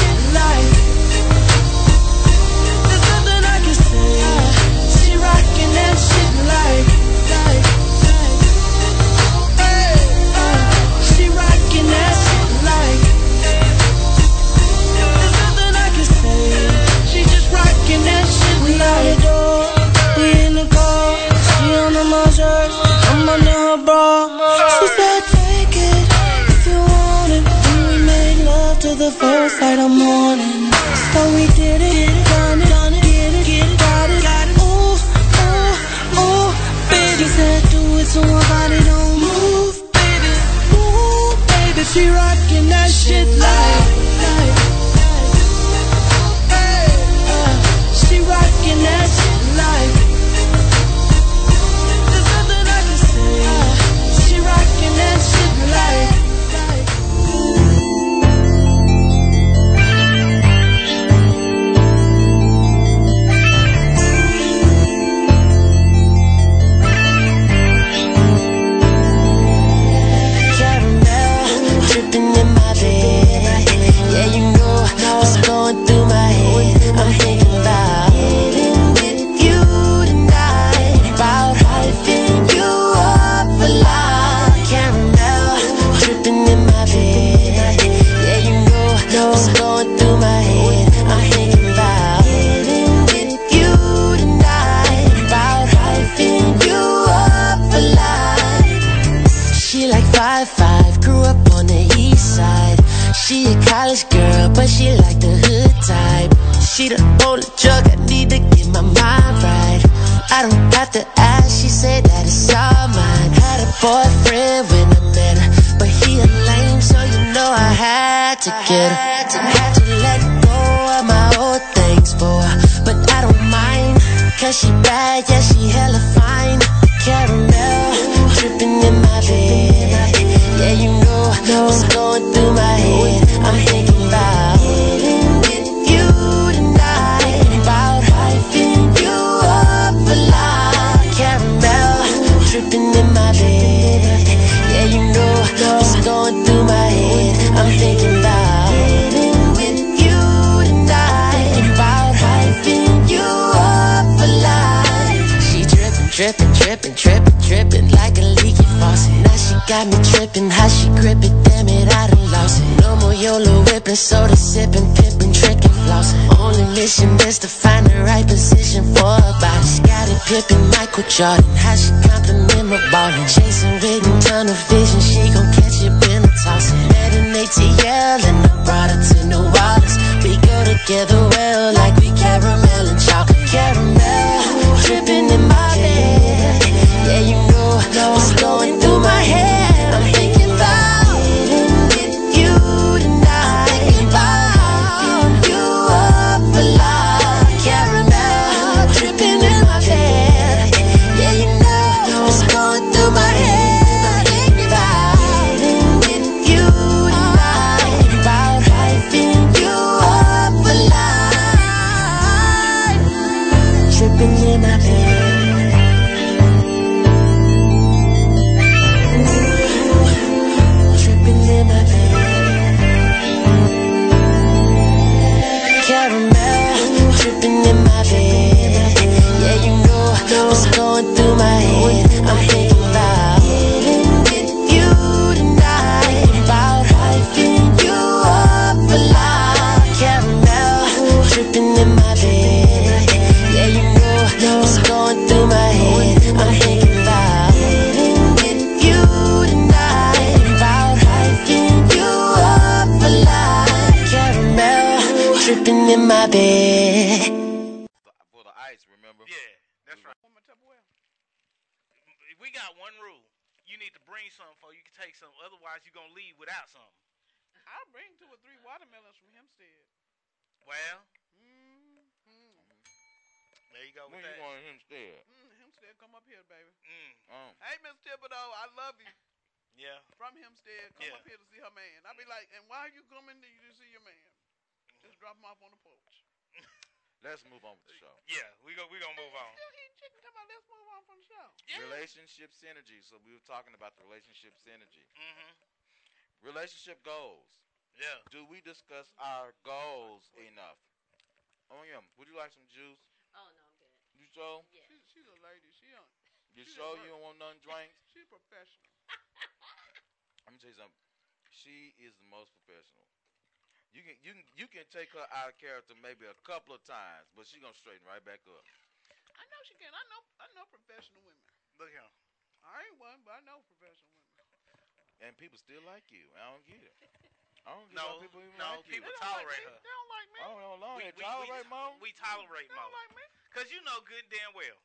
Gripping Michael Jordan, how she compliment my ballin'. Chasing written down a vision, she gon' catch it when I toss it. Met an ATL and I brought her to New Orleans. We go together well, like we caramel and chocolate caramel. Dripping in like, and why are you coming to, to see your man? Just drop him off on the porch. Let's move on with the show. Yeah, we go. We gonna move on. Still eating chicken. Come on, let's move on from the show. Yeah. Relationship synergy. So we were talking about the relationship synergy. Mm-hmm. Relationship goals. Yeah. Do we discuss our goals enough? Oh yeah. Would you like some juice? Oh no, I'm good. You sure? Yeah. She, she's a lady. She don't. You She sure you don't want none drinks? She's professional. Let me tell you something. She is the most professional. You can you can you can take her out of character maybe a couple of times, but she gonna straighten right back up. I know she can. I know. I know professional women. Look here. I ain't one, but I know professional women. And people still like you. I don't get it. I don't get No, how people even no, like people They don't like tolerate me. her. They don't like me. Oh, I don't know. Long We, we, we, tolerate we, Mo. we tolerate They don't like me. Cause you know good and damn well.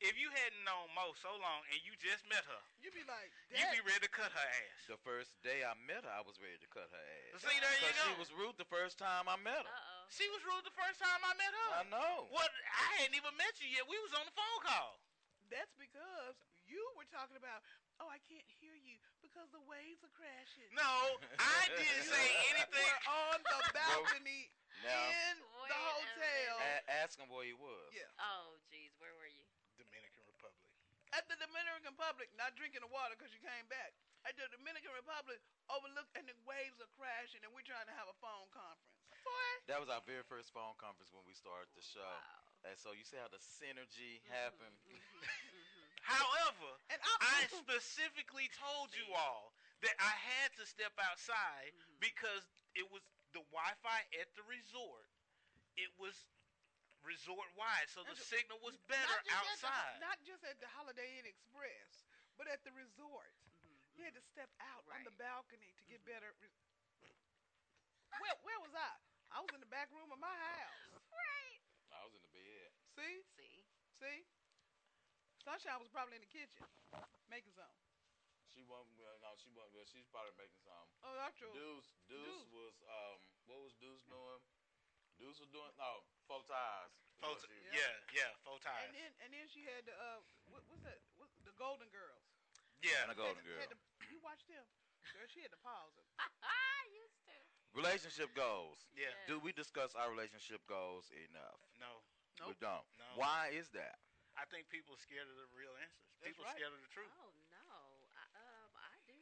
If you hadn't known Mo so long and you just met her, you'd be like, you'd be ready to cut her ass. The first day I met her, I was ready to cut her ass. See, there you Because go. she was rude the first time I met her. Uh oh. She was rude the first time I met her. I know. What? I hadn't even met you yet. We was on the phone call. that's because you were talking about. Oh, I can't hear you because the waves are crashing. No, I didn't say anything. We're on the balcony Now, in Wait the hotel. a- ask him where he was. Yeah, Oh jeez, where were you? Dominican Republic. at the Dominican Republic, not drinking the water because you came back. At the Dominican Republic, overlooked, and the waves are crashing, and we're trying to have a phone conference. Boy, That was our very first phone conference when we started the show. Wow. And so you see how the synergy mm-hmm. happened. Mm-hmm. Mm-hmm. However, and I specifically told you all that I had to step outside because it was the Wi-Fi at the resort. It was resort wide, so the That's- signal was better not outside. The, not just at the Holiday Inn Express, but at the resort. Mm-hmm, you had to mm-hmm. step out on the balcony to get mm-hmm. better. Re- where, where was I? I was in the back room of my house. Right. I was in the bed. See, See. see. Sunshine was probably in the kitchen making some. She wasn't. Well, no, she wasn't. Well, she's probably making some. Oh, that's true. Deuce, Deuce Deuce. was. Um, what was Deuce doing? Deuce was doing. No, faux ties. is Photo- what she was yeah, yeah, faux ties. And then, and then she had the uh, what, what's that? What, the Golden Girls. yeah, And a golden Had to- girl. you watched them? Girl, she had to pause it. I used to. Relationship goals. yeah. Yeah. Do we discuss our relationship goals enough? No, We Nope. don't. No. Why is that? I think people are scared of the real answers. That's people right. scared of the truth. Oh no. I, um, I do.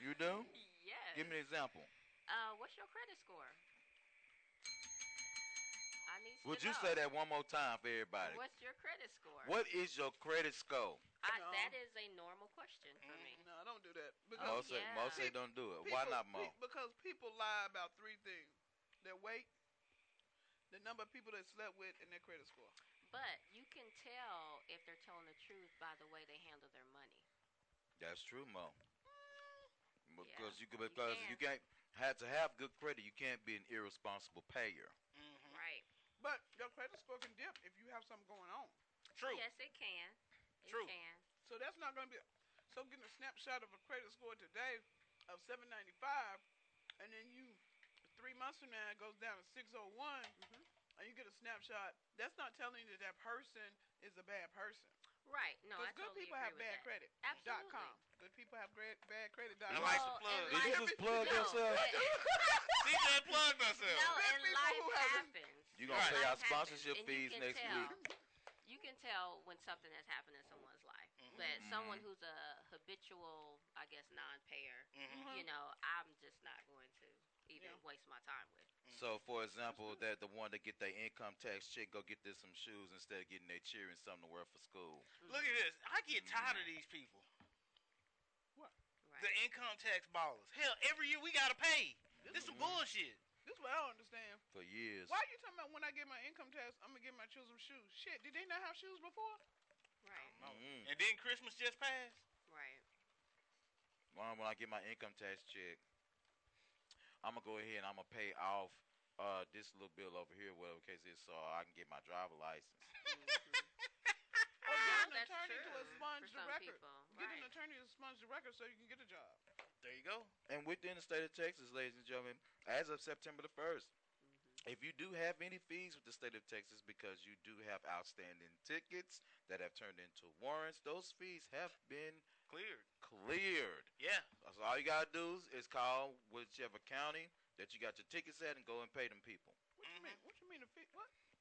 You do? yes. Give me an example. Uh, what's your credit score? I need to Would you know. say that one more time for everybody? What's your credit score? What is your credit score? I, No. That is a normal question for me. Mm, no, don't do that. Because Most say, yeah. most say don't do it. Why not more? pe- because people lie about three things: their weight, the number of people they slept with, and their credit score. But you can tell if they're telling the truth by the way they handle their money. That's true, Mo. Mm. Because you you can, because you can't have to have good credit. You can't be an irresponsible payer. Right. But your credit score can dip if you have something going on. True. Yes, it can. It True. can. So that's not going to be. So getting a snapshot of a credit score today of 795, and then you three months from now it goes down to 601, Mm-hmm. and you get a snapshot. That's not telling you that that person is a bad person. Right. No, I Because good totally people agree have bad that. credit. Absolutely. Dot com. Good people have great bad credit. Dot And com. Well, some plug. and Did you life- just plug no, yourself? it- CJ plugged herself. no, Good and life happens. You gonna Right. pay our Life happens, sponsorship and you fees can next tell, week? You can tell when something has happened in someone's life. Mm-hmm. But mm-hmm. someone who's a habitual, I guess, non-payer, Mhm. you know, I'm just not going to even Yeah. waste my time with. Mm. So, for example, that the one that get their income tax check go get this some shoes instead of getting their cheering something to wear for school. Mm-hmm. Look at this. I get tired of these people. Right. The income tax ballers. Hell, every year we gotta pay. This is some bullshit. This is what I don't understand. For years. Why are you talking about when I get my income tax, I'm gonna get my children shoes? Shit, did they not have shoes before? right. Mm. And then Christmas just passed. Right. When when I get my income tax check, I'm gonna go ahead and I'm gonna pay off uh, this little bill over here, whatever case is, so I can get my driver license. Or Ah, get an that's attorney to true expunge the record. people. Get Right. an attorney to expunge the record so you can get a job. There you go. And within the state of Texas, ladies and gentlemen, as of September the 1st, mm-hmm. if you do have any fees with the state of Texas because you do have outstanding tickets that have turned into warrants, those fees have been cleared. Cleared. Yeah. So all you gotta do is call whichever county that you got your tickets at and go and pay them people. What you mm-hmm. mean? What you mean?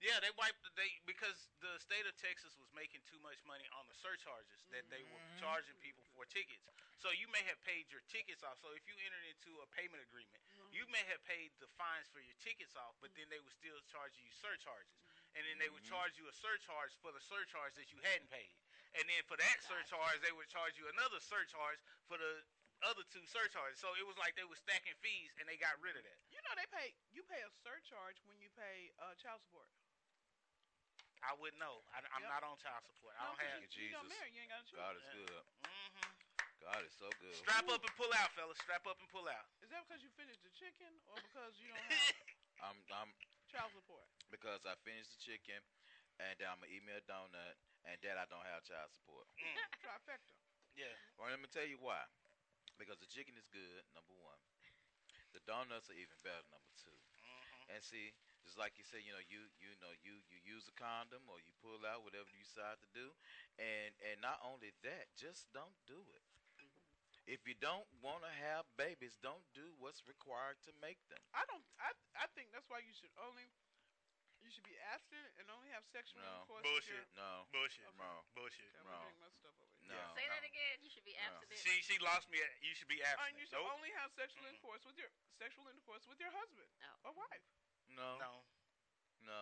The fee? What? Yeah, they wiped the they because the state of Texas was making too much money on the surcharges that they were Mm-hmm. charging people for tickets. So you may have paid your tickets off. So if you entered into a payment agreement, Mm-hmm. you may have paid the fines for your tickets off, but then they would still charge you surcharges. Mm-hmm. And then they would charge you a surcharge for the surcharge that you hadn't paid. And then for that surcharge, they would charge you another surcharge for the other two surcharges. So it was like they were stacking fees and they got rid of that. You know they pay. You pay a surcharge when you pay uh, child support. I wouldn't know. I, I'm Yep. not on child support. I don't have. You, you don't marry. You ain't got a. God is good. hmm God is so good. Strap up and pull out, fellas. Strap up and pull out. Is that because you finished the chicken or because you don't have I'm I'm child support? because I finished the chicken and then I'm gonna eat me a donut and then I don't have child support. Mm. Trifecta. Yeah. Well, let me tell you why. Because the chicken is good, number one. The donuts are even better, number 2 Mm-hmm. And see, just like you say, you know, you you know, you you use a condom or you pull out whatever you decide to do, and and not only that, just don't do it. If you don't want to have babies, don't do what's required to make them. I don't. I I think that's why you should only. You should be abstinent and only have sexual No. intercourse. Bullshit. With your, No, Bullshit. no, Bullshit. okay, No. we're my stuff over here. no. Say that again. You should be No. abstinent. She she lost me. At, you should be abstinent. you should Nope. only have sexual Mm-mm. intercourse with your sexual intercourse with your husband Oh. or wife. No, no. no.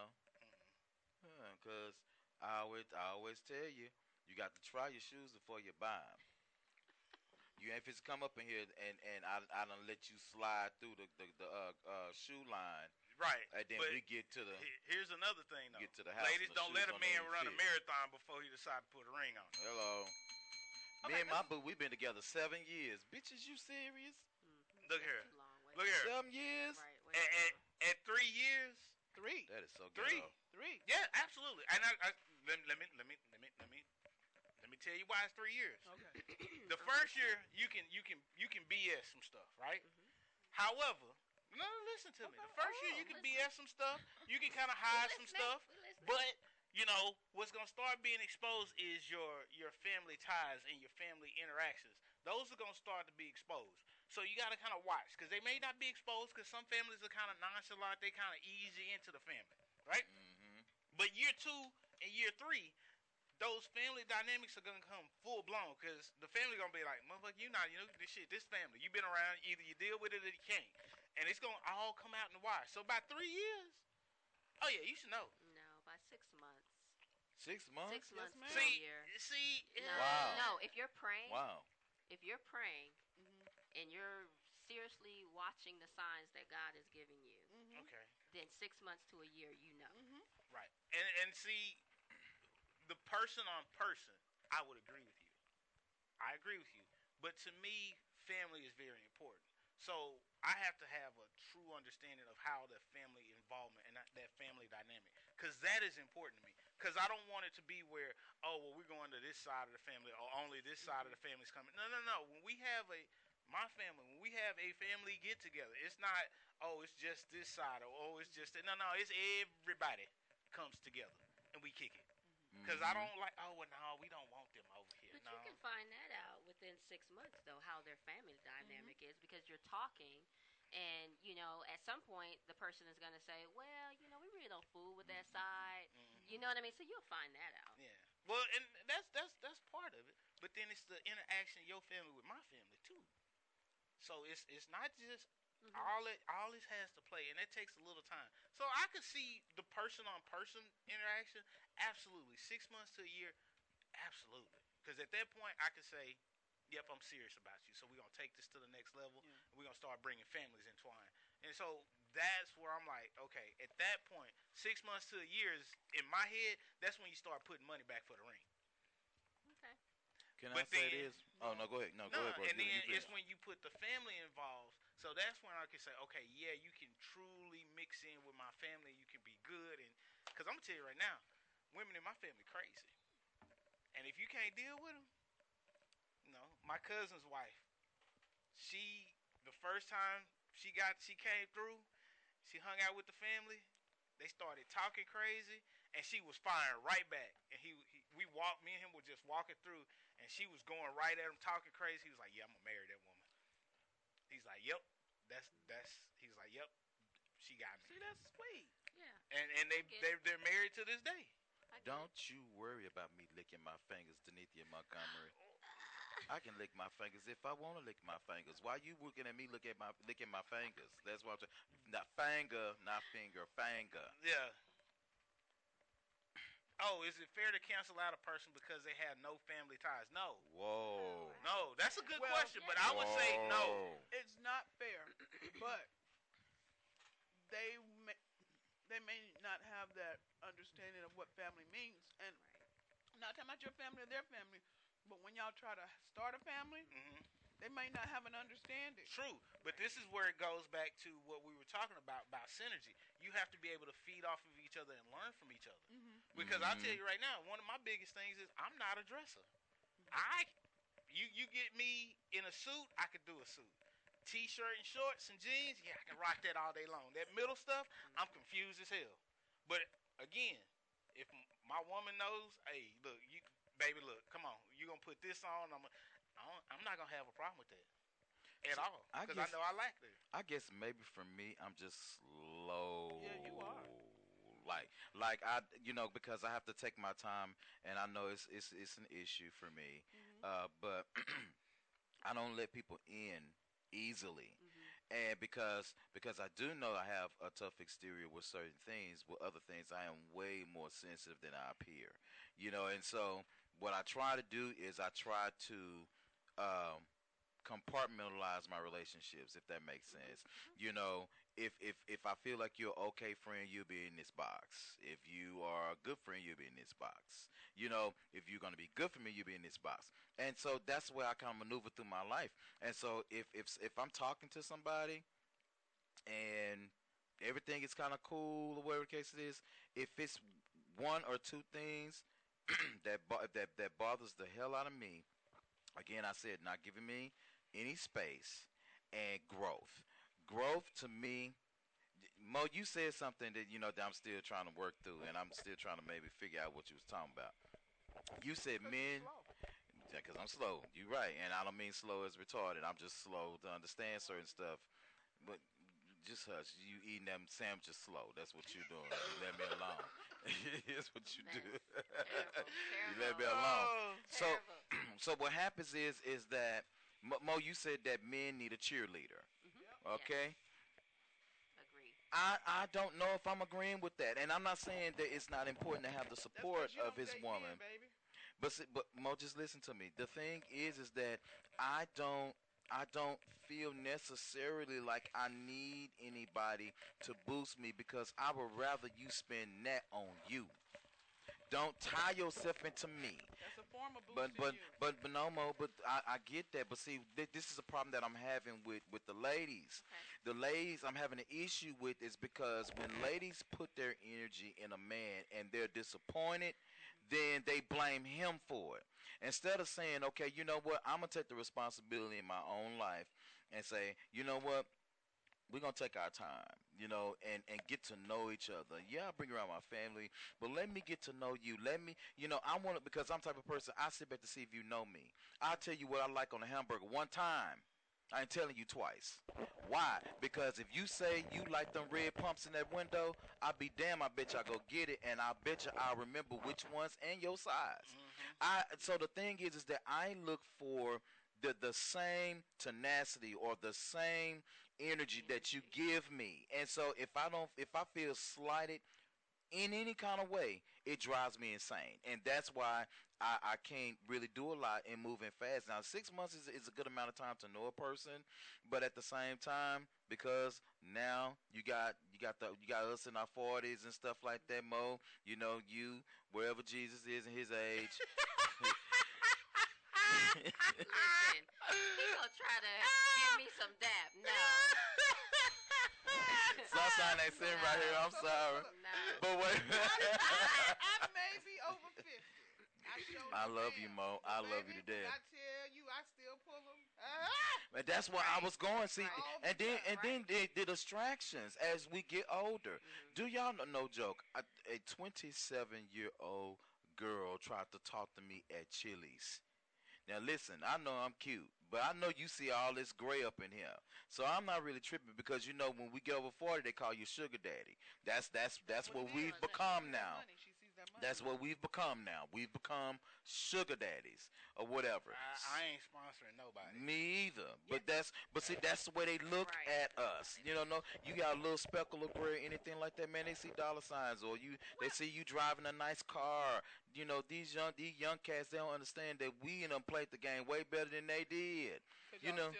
Because I always I always tell you, you got to try your shoes before you buy them. You if it's come up in here and and I I don't let you slide through the the, the uh, uh, shoe line, Right. and then but we get to the here's another thing though. get to the house. Ladies, the don't let a man their run a marathon before he decide to put a ring on. Hello. Me Okay, and my boo, we've been together seven years. Bitches, you serious? Mhm. Look That's here. too long. Look here. Seven years? Right. Wait. At, at, at three years. Three. That is so good. Three. ghetto. Three. Yeah, absolutely. And I, I let, let me let me let me let me let me tell you why it's three years. Okay. The first year you can you can you can BS some stuff, right? However, no, listen to me. The first year you can BS some stuff. You can kind of hide some stuff, but you know what's gonna start being exposed is your your family ties and your family interactions. Those are gonna start to be exposed. So you gotta kind of watch because they may not be exposed because some families are kind of nonchalant. They kind of easy into the family, right? Mm-hmm. But year two and year three, those family dynamics are gonna come full blown because the family gonna be like, motherfucker, you not, you know, this shit, this family, You've been around, either you deal with it or you can't, and it's gonna all come out in the wash. So by three years, oh yeah, you should know. No, by six months. Six months? Six months ma'am. to a See, see, No. Wow. no. If you're praying, Wow. if you're praying. And you're seriously watching the signs that God is giving you, Mhm. Okay, then six months to a year, you know. Mhm. right, and and see, the person on person, I would agree with you. I agree with you, but to me, family is very important. So I have to have a true understanding of how the family involvement and that, that family dynamic, because that is important to me. Because I don't want it to be where, oh, well, we're going to this side of the family, or only this side of the family's coming. No, no, no. When we have a my family, when we have a family get together, it's not, oh, it's just this side, or oh, it's just no, no. It's everybody comes together and we kick it. Because I Mhm. don't like, oh, well, no, we don't want them over here. But no. you can find that out within six months, though, how their family dynamic is, because you're talking, and you know, at some point, the person is going to say, "Well, you know, we really don't fool with that side." Mhm. You know what I mean? So you'll find that out. Yeah. Well, and that's that's that's part of it. But then it's the interaction of your family with my family too. So it's it's not just Mhm. all it all this has to play, and that takes a little time. So I could see the person on person interaction. Absolutely, six months to a year. Absolutely, because at that point I could say, "Yep, I'm serious about you." So we're gonna take this to the next level. Yeah. And we're gonna start bringing families entwined. And so that's where I'm like, okay, at that point, six months to a year is in my head. That's when you start putting money back for the ring. Can But I say then- this? Oh no, go ahead. No, go ahead, bro. and then it's when you put the family involved. So that's when I can say, okay, yeah, you can truly mix in with my family. You can be good, and because I'm gonna tell you right now, women in my family crazy, and if you can't deal with them, you no. Know, my cousin's wife, she the first time she got she came through, she hung out with the family. They started talking crazy, and she was firing right back. And he, he we walked, me and him were just walking through, and she was going right at him, talking crazy. He was like, "Yeah, I'm gonna marry that woman." He's like, "Yep, that's that's." He's like, "Yep, she got me." See, that's sweet. Yeah. And and they they they're married to this day. I get it. Don't you worry about me licking my fingers, Denithia Montgomery. I can lick my fingers if I want to lick my fingers. Why you looking at me look at my licking my fingers? That's what I'm saying. Not finger, not finger, finger. Yeah. Oh, is it fair to cancel out a person because they have no family ties? No. Whoa. No, that's a good Well, question, but I would say no. It's not fair, but they may, they may not have that understanding of what family means. And I'm not talking about your family or their family, but when y'all try to start a family, hmm they may not have an understanding. True, but this is where it goes back to what we were talking about about synergy. You have to be able to feed off of each other and learn from each other. Because I'll tell mm-hmm. you right now, one of my biggest things is I'm not a dresser. I, you, you get me in a suit, I could do a suit. T-shirt and shorts and jeans, yeah, I can rock that all day long. That middle stuff, I'm confused as hell. But again, if my woman knows, hey, look, you, baby, look, come on, you gonna put this on? I'm, I don't, I'm not gonna have a problem with that at all because I, guess- know I like that. I guess maybe for me, I'm just slow. Yeah, you are. Like, like I, you know, because I have to take my time, and I know it's it's it's an issue for me. Uh, but I don't let people in easily, and because because I do know I have a tough exterior with certain things, with other things I am way more sensitive than I appear. You know, and so what I try to do is I try to um, compartmentalize my relationships, if that makes sense. You know, if if if I feel like you're okay friend, you'll be in this box. If you are a good friend, you'll be in this box. You know, if you're gonna be good for me, you'll be in this box. And so that's where I kind of maneuver through my life. And so if if if I'm talking to somebody and everything is kind of cool or whatever the case it is, if it's one or two things that bo- that that bothers the hell out of me, again I said not giving me any space and growth. Growth to me, Mo, you said something that you know that I'm still trying to work through, and I'm still trying to maybe figure out what you was talking about. You said men, because I'm slow. You're right, and I don't mean slow as retarded. I'm just slow to understand certain stuff. But just hush. You eating them sandwiches slow. That's what you're doing. You let me alone. That's what you do. you let me alone. So, so what happens is is that Mo, you said that men need a cheerleader. Okay. Agree. I, I don't know if I'm agreeing with that, and I'm not saying that it's not important to have the That's 'cause support you of his woman. men, baby. But but Mo, just listen to me. The thing is, is that I don't, I don't feel necessarily like I need anybody to boost me because I would rather you spend that on you. Don't tie yourself into me. Form of But but you. but but no Mo, but I, I get that. But see, th- this is a problem that I'm having with with the ladies. Okay. The ladies I'm having an issue with is because when ladies put their energy in a man and they're disappointed, then they blame him for it. Instead of saying, okay, you know what, I'm gonna take the responsibility in my own life and say, you know what, we're gonna take our time, you know, and and get to know each other. Yeah, I bring around my family, but let me get to know you. Let me, you know, I want to because I'm the type of person. I sit back to see if you know me. I'll tell you what I like on a hamburger one time. I ain't telling you twice. Why? Because if you say you like them red pumps in that window, I'll be damn. I bet you I go get it, and I bet you I'll remember which ones and your size. Mm-hmm. I so the thing is, is that I look for the the same tenacity or the same energy that you give me. And so if I don't if I feel slighted in any kind of way, it drives me insane. And that's why I, I can't really do a lot in moving fast. Now six months is, is a good amount of time to know a person, but at the same time, because now you got you got the you got us in our forties and stuff like that, Mo. You know, you wherever Jesus is in his age. Listen, he gonna try to give me some dap. No. Stop sign ain't sitting right here. I'm sorry. No. But wait. I may be over 50. I, I love you, am. Mo. I love you to death. I tell you, I still pull them. Ah! But that's where I was going. See, All and then time, and then the, the distractions as we get older. Do y'all know? No joke. A, a 27 year old girl tried to talk to me at Chili's. Now listen, I know I'm cute, but I know you see all this gray up in here. So I'm not really tripping because you know when we get over 40, they call you sugar daddy. That's that's that's what we've become now. That's what we've become now. We've become sugar daddies or whatever. I, I ain't sponsoring nobody. Me either. But that's but see that's the way they look at us. You know, no you got a little speckle of gray anything like that, man, they see dollar signs or you they see you driving a nice car. You know, these young these young cats they don't understand that we and them played the game way better than they did. You know.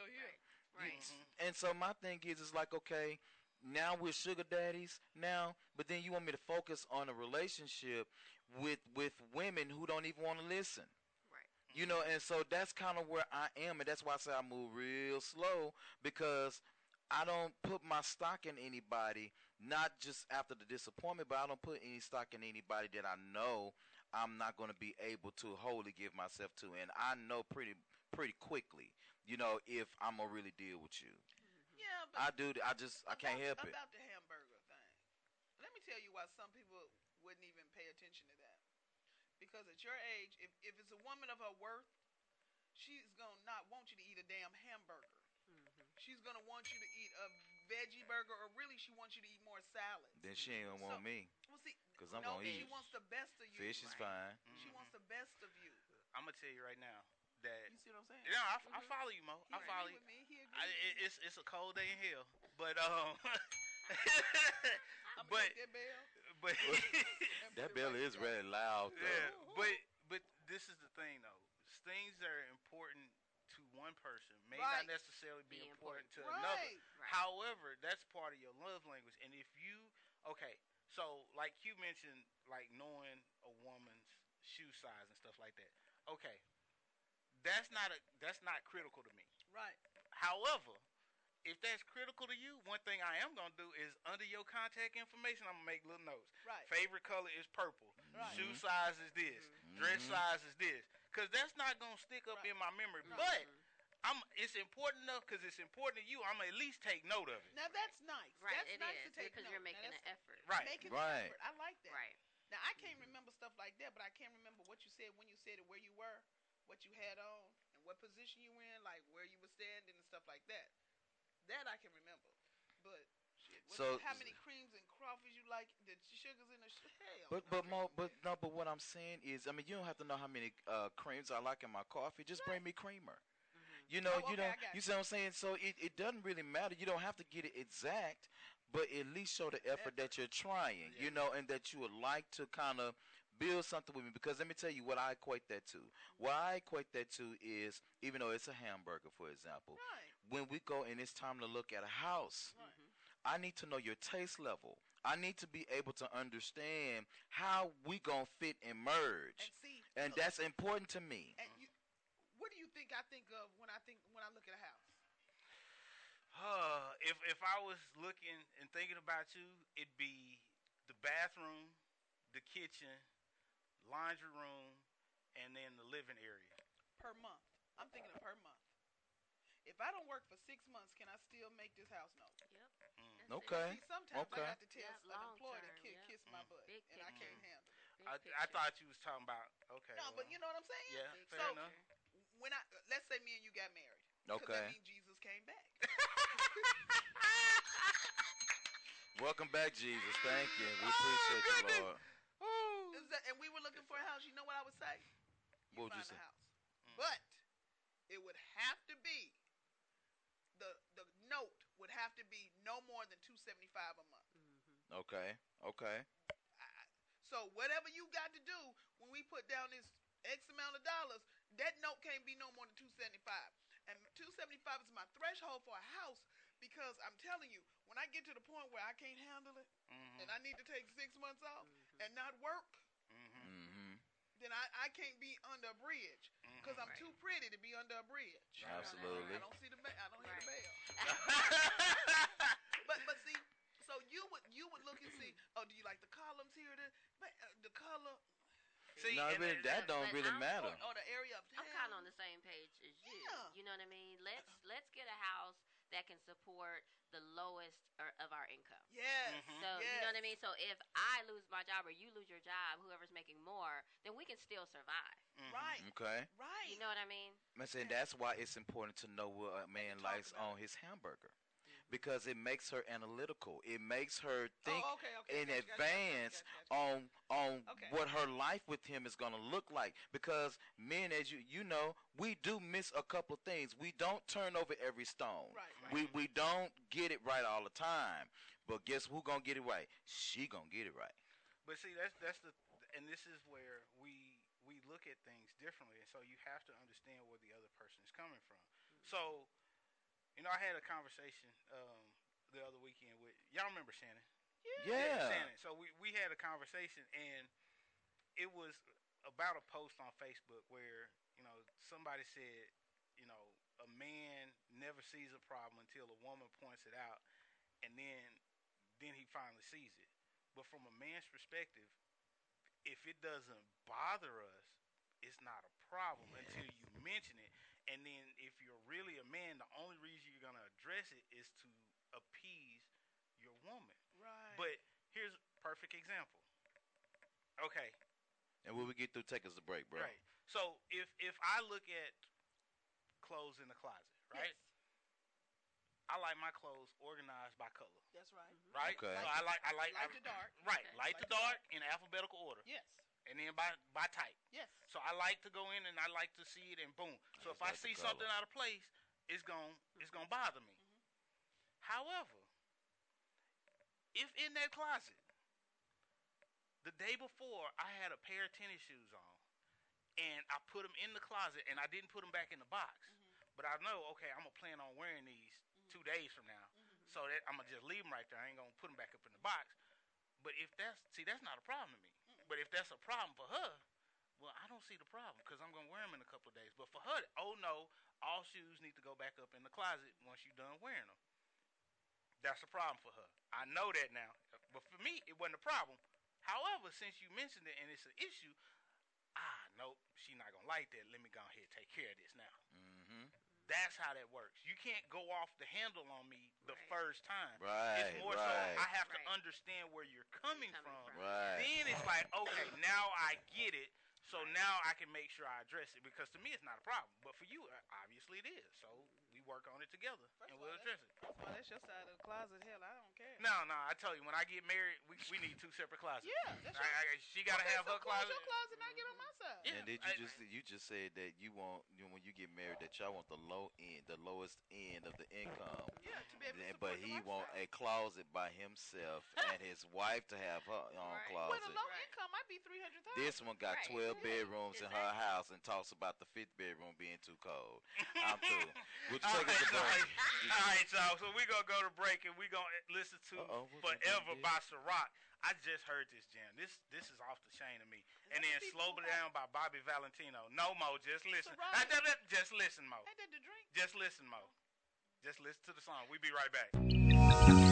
Right. And so my thing is, it's like, okay, now we're sugar daddies now, but then you want me to focus on a relationship with with women who don't even want to listen. Right. You know, and so that's kind of where I am, and that's why I say I move real slow because I don't put my stock in anybody, not just after the disappointment, but I don't put any stock in anybody that I know I'm not going to be able to wholly give myself to, and I know pretty pretty quickly, you know, if I'm gonna really deal with you. Yeah, but I do. I just I can't help it. about the hamburger thing. Let me tell you why some people wouldn't even pay attention to that. Because at your age, if, if it's a woman of her worth, she's gonna not want you to eat a damn hamburger. Mm-hmm. She's gonna want you to eat a veggie burger, or really, she wants you to eat more salad. Then she ain't gonna want So- me. Well, see, Cause I'm no, gonna she eat. wants the best of you. Fish is right? fine. She wants the best of you. I'm gonna tell you right now that. You see what I'm saying? Yeah, I, I follow you, Mo. He I follow you. with me. He I, it, it's it's a cold day in hell, but um, I'ma but that bell. but That bell is really loud though. yeah, but but this is the thing though. Things that are important to one person may Right. not necessarily be, Be important, to Right. another. Right. However, that's part of your love language. And if you okay, so like you mentioned, like knowing a woman's shoe size and stuff like that. Okay, that's not a that's not critical to me. Right. However, if that's critical to you, one thing I am gonna do is under your contact information, I'm gonna make little notes. Right. Favorite color is purple. Right. Shoe size is this. Dress Mhm. size is this. Cause that's not gonna stick up in my memory. But I'm. It's important enough because it's important to you. I'm gonna at least take note of it. Now that's nice. Right, That's it nice is, to take because note. you're making an effort. Right. Making Right. an effort. I like that. Right. Now I can't remember stuff like that, but I can remember what you said when you said it, where you were, what you had on, and what position you were in, like where you were standing and stuff like that. That I can remember. But shit, So- how many creams and crawfish you like? The sugars in the sh- hell. But but Mo, but no, but what I'm saying is, I mean, you don't have to know how many uh, creams I like in my coffee. Just bring me creamer. You know, Oh, you okay, know, I got you you. see what I'm saying. So it, it doesn't really matter. You don't have to get it exact, but at least show the effort that you're trying. You know, and that you would like to kind of build something with me. Because let me tell you what I equate that to. What I equate that to is, even though it's a hamburger, for example, Right. when we go and it's time to look at a house, I need to know your taste level. I need to be able to understand how we gonna fit and merge, And see, and that's important to me. And you, what do you think I think of when I think when I look at a house? Uh, if if I was looking and thinking about you, it'd be the bathroom, the kitchen, laundry room, and then the living area. per month. I'm thinking of per month. If I don't work for six months, can I still make this house note? Yep. Mm. Okay. See, sometimes Okay. I have to tell Yeah, an long employee to term, kiss, kiss my butt, Big and I can't handle it. Big I, I thought you was talking about okay. No, but you know what I'm saying? yeah, Big fair So- enough. When I let's say me and you got married, 'cause Okay. that means Jesus came back. Welcome back, Jesus. Thank you. We appreciate you. Lord. Is that- and we were looking for a house. You know what I would say? What would you find say? a house, but it would have to be the the note would have to be no more than two seventy five a month. Okay. Okay. So whatever you got to do when we put down this X amount of dollars, that note can't be no more than two seventy five. And two seventy five is my threshold for a house because I'm telling you, when I get to the point where I can't handle it Mm-hmm. and I need to take six months off and not work, Mm-hmm. Then I, I can't be under a bridge because I'm too pretty to be under a bridge. Absolutely. I don't see the ba- I don't hear the bell. but but see, so you would you would look and see. Oh, do you like the columns here? The but, uh, the color See, no, and really, that don't really I'm matter. or the area of I'm kind of on the same page as you. Yeah. You know what I mean? Let's let's get a house that can support the lowest or, of our income. Yes. Mhm. So yes. you know what I mean? So if I lose my job or you lose your job, whoever's making more, then we can still survive. Right. Okay. Right. You know what I mean? I'm saying that's why it's important to know what a man likes on his hamburger. Because it makes her analytical. It makes her think Oh, okay, okay, in gotcha, gotcha, advance gotcha, on on Okay. what her life with him is gonna look like. Because men, as you you know, we do miss a couple things. We don't turn over every stone. Right, right. We we don't get it right all the time. But guess who gonna get it right? She gonna get it right. But see, that's that's the, and this is where we we look at things differently, and so you have to understand where the other person is coming from. So, you know, I had a conversation um, the other weekend with y'all remember Shannon? Yeah. Shannon. So we we had a conversation, and it was about a post on Facebook where you know somebody said, you know, a man never sees a problem until a woman points it out, and then then he finally sees it. But from a man's perspective, if it doesn't bother us, it's not a problem until you mention it. And then if you're really a man, the only reason you're gonna address it is to appease your woman. Right. But here's a perfect example. Okay, And when we get through, take us a break, bro. right. So if if I look at clothes in the closet, right? Yes. I like my clothes organized by color, That's right. right? Okay. So I like I like Light I- to dark. Right, Okay. light to dark in alphabetical order, Yes. And then by by type. Yes. So I like to go in and I like to see it and boom. So if I like the see something out of place, it's gon' it's gonna bother me. Mm-hmm. However, if in that closet, the day before I had a pair of tennis shoes on, and I put them in the closet and I didn't put them back in the box, mm-hmm. but I know okay I'm gonna plan on wearing these mm-hmm. two days from now, so that I'm gonna just leave them right there. I ain't gonna put them back up in the box. But if that's see that's not a problem to me. But if that's a problem for her, well, I don't see the problem because I'm gonna wear them in a couple of days. But for her, oh no, all shoes need to go back up in the closet once you're done wearing them. That's a problem for her. I know that now. But for me, it wasn't a problem. However, since you mentioned it and it's an issue, ah, nope, she not gonna like that. Let me go ahead and take care of this now. That's how that works. You can't go off the handle on me the Right. first time. Right, It's more right. so I have to understand where you're coming, Coming from. from. Right. Then it's like, okay, now I get it. So now I can make sure I address it because to me it's not a problem, but for you, uh, obviously it is. So we work on it together First and we'll all, address it. That's why that's your side of the closet. Hell, I don't care. No, no, I tell you, when I get married, we, we need two separate closets. Yeah, that's I, your, I, she gotta okay, have so her close closet. your closet and I get on my side. Yeah, And did you I- just you just said that you want you know, when you get married that y'all want the low end, the lowest end of the income. Yeah, to be able to And- support but he want lifestyle. a closet by himself and his wife to have her own Right. Well, closet. the low Right. income might be three hundred thousand. This one got Right. 12 Yeah, bedrooms in her house and talks about the fifth bedroom being too cold. I'm through. Would you All take us right, a break? All right, y'all. So we're gonna go to break and we're gonna listen to Uh-oh, "Forever" gonna do? by Ciroc. I just heard this jam. This this is off the chain to me. And then "Slow It Down" by Bobby Valentino. No mo, just listen. Ciroc. Da- da- Just listen, mo. Ain't that the drink? Just listen, mo. Just listen to the song. We be right back.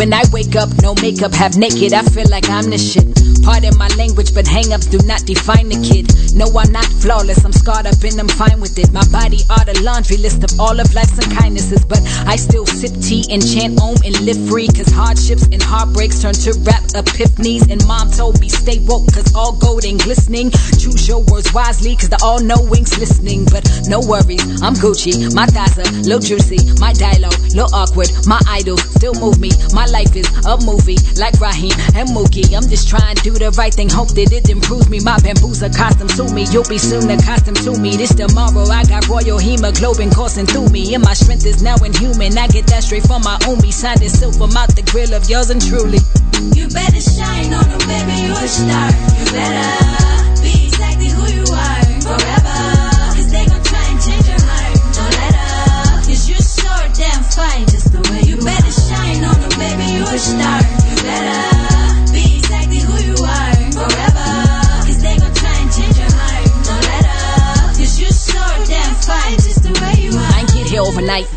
When I wake up, no makeup, half naked, I feel like I'm the shit. Pardon my language, but hang-ups do not define the kid. No, I'm not flawless, I'm scarred up and I'm fine with it. My body are the laundry list of all of life's unkindnesses, but I still sip tea and chant om and live free. Cause hardships and heartbreaks turn to rap epiphanies. And mom told me stay woke, cause all gold ain't glistening. Choose your words wisely, cause the all knowing's listening. But no worries, I'm Gucci, my thighs are little juicy, my dialogue, little awkward, my idols still move me. My life is a movie, like Raheem and Mookie. I'm just trying to do the right thing, hope that it improves me. My bamboo's a costume to me, you'll be soon accustomed to me. This tomorrow, I got royal hemoglobin coursing through me, and my strength is now inhuman. I get that straight from my omi, signed in silver, mouth the grill of yours and truly. You better shine on them, baby, you're a star. You better be exactly who you are forever. Cause they gon' try and change your heart. Don't let up. Cause you're so damn fine just the way you better on them, baby, you a star. You better be exactly who you are forever. Cause they gon' try and change your heart. Don't let up. Cause you're so damn fine just the way you are. I ain't get here overnight.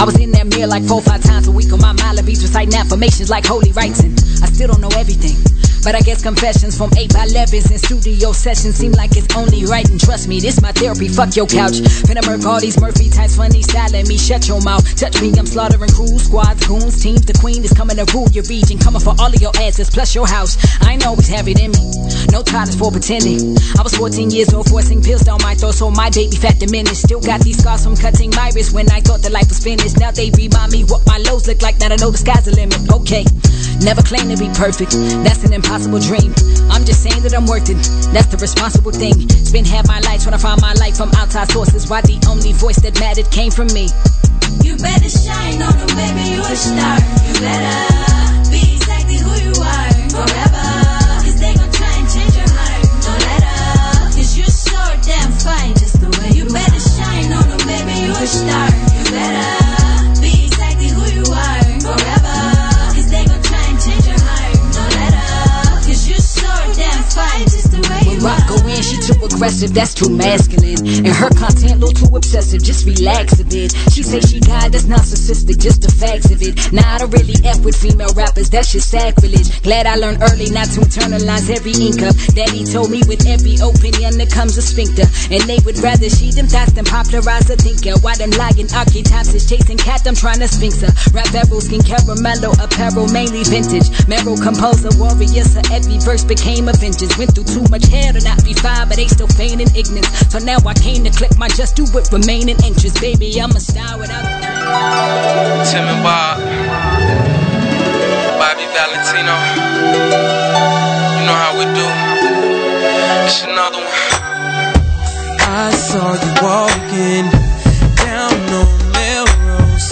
I was in that mirror like four, five times a week on my Malibis, reciting affirmations like holy rites, and I still don't know everything. But I guess confessions from 8 by 11s and studio sessions seem like it's only right. And trust me, this my therapy. Fuck your couch. Finna murk all these Murphy types, funny style. Let me shut your mouth. Touch me, I'm slaughtering crews, squads, goons, teams. The queen is coming to rule your region. Coming for all of your asses, plus your house. I ain't always have it in me. No tolerance for pretending. I was 14 years old, forcing pills down my throat, so my baby fat diminished. Still got these scars from cutting my wrist when I thought the life was finished. Now they remind me what my lows look like. Now I know the sky's the limit. Okay, never claim to be perfect. That's an impossible dream. I'm just saying that I'm it. That's the responsible thing. Spend half my life trying to find my life from outside sources. Why the only voice that mattered came from me. You better shine on them, baby, you a star. You better be exactly who you are forever. Cause they gon' try and change your heart. Don't let up. Cause you're so damn fine just the way you better shine on them, baby, you a star. You better the aggressive, that's too masculine. And her content a little too obsessive, just relax a bit. She say she God, that's narcissistic, just the facts of it. Nah, I don't really F with female rappers, that's just sacrilege. Glad I learned early not to internalize every ink up. Daddy told me with every opinion there comes a sphincter. And they would rather she them thoughts than popularize a thinker. Why them lying archetypes is chasing cat, I'm trying to sphinx her. Rap barrel, skin caramello, apparel, mainly vintage. Meryl composer, warrior, so every verse became a vengeance. Went through too much hair to not be fine, but they still feigning ignorance. So now I came to click my just do it remaining interest. Baby, I'm a star without. Tim and Bob, Bobby Valentino. You know how we do. It's another one. I saw you walking down on Melrose.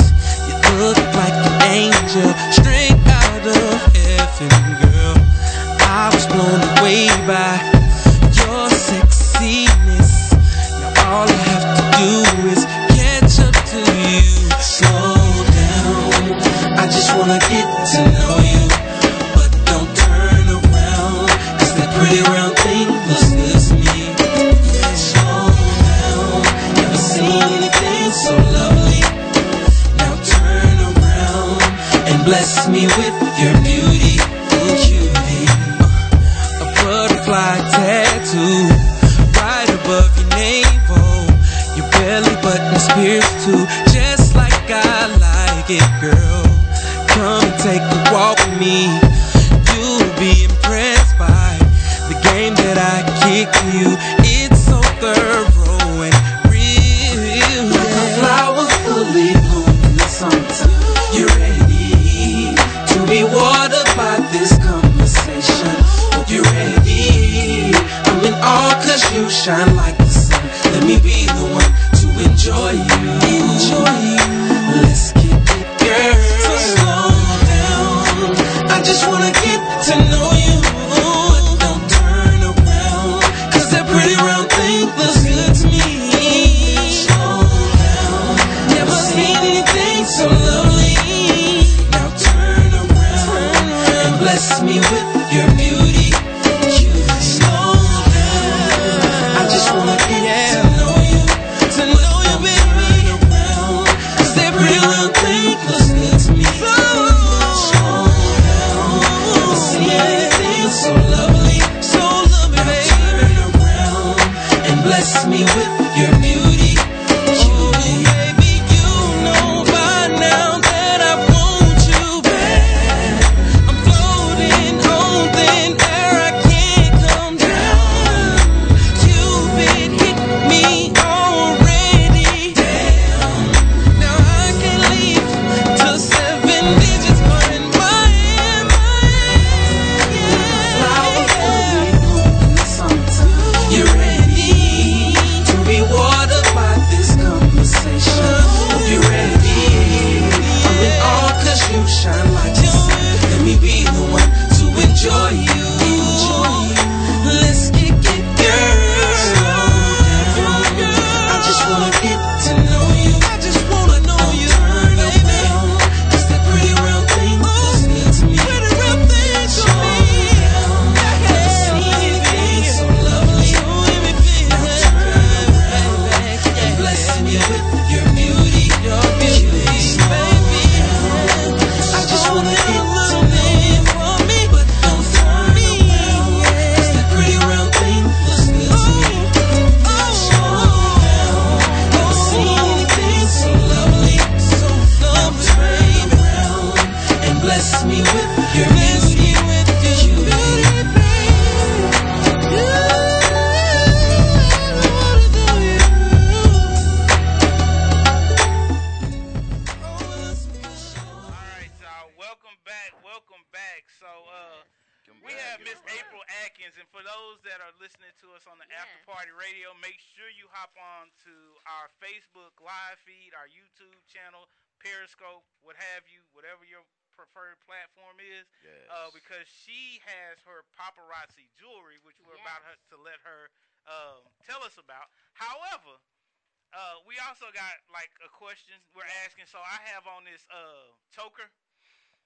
You look like an angel straight out of heaven, girl. I was blown away by bless me with also got like a question we're asking. So I have on this uh, choker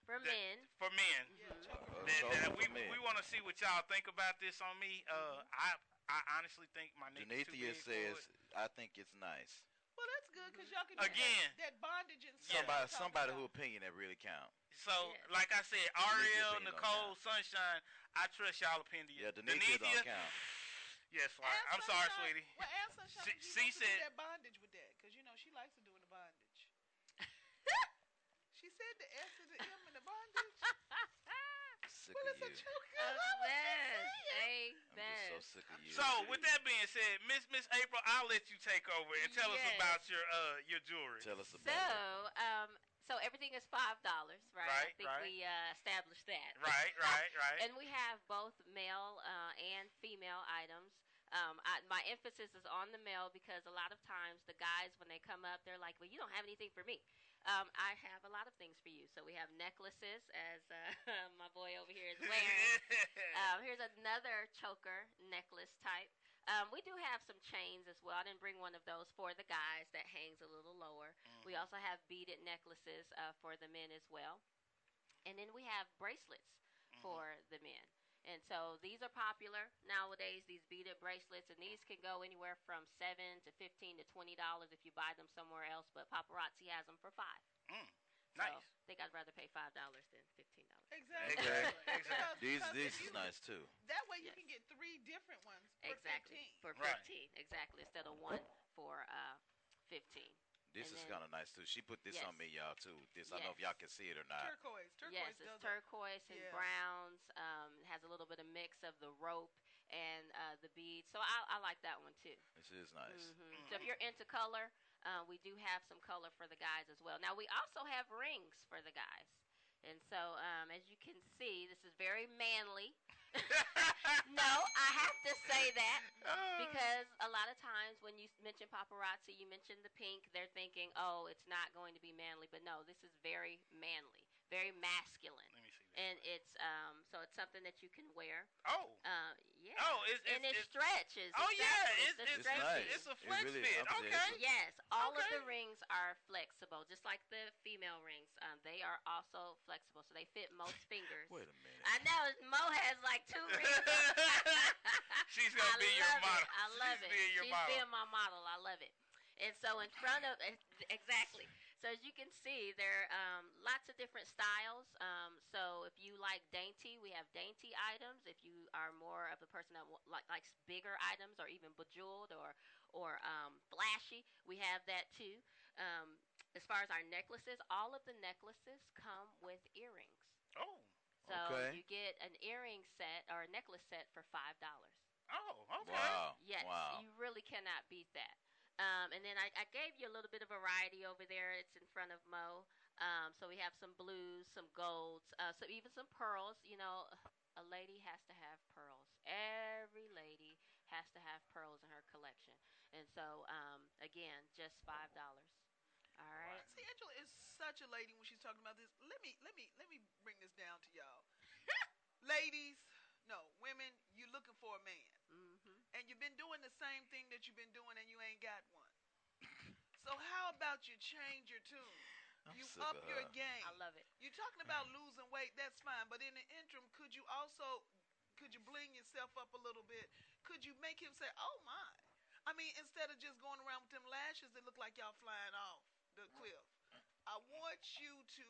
For that- men. For men. That- choker that for we men. we want to see what y'all think about this on me. Uh, I I honestly think my neck is too Janethia big says, for. I think it's nice. Well, that's good because y'all can get Again. that, that bondage and stuff. Somebody, somebody about. who opinion that really count. So, like I said, Ariel, Nicole, Sunshine, I trust y'all opinion. Yeah, Denithia don't count. Yes, right. Ask I'm sorry, sweetie. Well, ask Sunshine She- she, she wants to said- that bondage with that because you know she likes to do the bondage. She said the S and the M in the bondage. Sick well, of it's a you. choker. Amen. I'm just so sick of you. So, with that being said, Miss Miss April, I'll let you take over and tell us about your uh your jewelry. Tell us about So, it. um, so everything is five dollars, right? right? I think right. we uh, established that. Right, right, right. And we have both male uh, and female items. Um, I, my emphasis is on the male because a lot of times the guys, when they come up, they're like, "Well, you don't have anything for me." Um, I have a lot of things for you. So we have necklaces, as uh, my boy over here is wearing. um, here's another choker necklace type. Um, we do have some chains as well. I didn't bring one of those for the guys that hangs a little lower. We Mm-hmm. also have beaded necklaces uh, for the men as well. And then we have bracelets Mm-hmm. for the men. And so these are popular nowadays, these beaded bracelets, and these can go anywhere from seven to fifteen to twenty dollars if you buy them somewhere else. But paparazzi has them for five. Mm, So. I think I'd rather pay five dollars than fifteen dollars. Exactly. Exactly. Because- These, because this if is nice too. That way you can get three different ones for Exactly 15. for Right. fifteen. Exactly instead of one for uh, fifteen. This And is kind of nice too. She put this on me, y'all too. This I don't know if y'all can see it or not. Turquoise. Turquoise yes, does it's it. turquoise and Yeah. browns. Um, has a little bit of mix of the rope and uh, the beads. So I, I like that one too. This is nice. hmm So if you're into color, uh, we do have some color for the guys as well. Now we also have rings for the guys, and so um, as you can see, this is very manly. no, I have to say that oh. because a lot of times when you mention paparazzi, you mention the pink, they're thinking, oh, it's not going to be manly. But no, this is very manly, very masculine. Mm. Let me see this. And it's um, so it's something that you can wear. Oh. Uh, yeah. Oh, it's- and it it's- stretches. Oh, yeah, Exactly. it's- the it's nice. It's a It flex really- fit. Okay. it's Yes, all of the rings are flexible, just like the female rings. Um, they are also flexible, so they fit most fingers. Wait a minute. I know Mo has like two rings. She's gonna I be your model. It. I love She's it. being your She's model. being my model. I love it. And so in front of exactly. So as you can see, there are um, lots of different styles. Um, so if you like dainty, we have dainty items. If you are more of the person that wa- like likes bigger items or even bejeweled or or um, flashy, we have that too. Um, as far as our necklaces, all of the necklaces come with earrings. Oh. So Okay. you get an earring set or a necklace set for five dollars. Oh. Okay. Wow. Yes, Wow. you really cannot beat that. Um, and then I, I gave you a little bit of variety over there. It's in front of Mo. Um, so we have some blues, some golds, uh, so even some pearls. You know, a lady has to have pearls. Every lady has to have pearls in her collection. And so, um, again, just five dollars. All right. See, Angela is such a lady when she's talking about this. Let me, let me, let me bring this down to y'all. Ladies, no, women, you looking for a man. And you've been doing the same thing that you've been doing, and you ain't got one. so how about you change your tune? I'm you sick up of your game. I love it. You're talking about mm. losing weight, that's fine. But in the interim, could you also could you bling yourself up a little bit? Could you make him say, "Oh my"? I mean, instead of just going around with them lashes that look like y'all flying off the mm. cliff. I want you to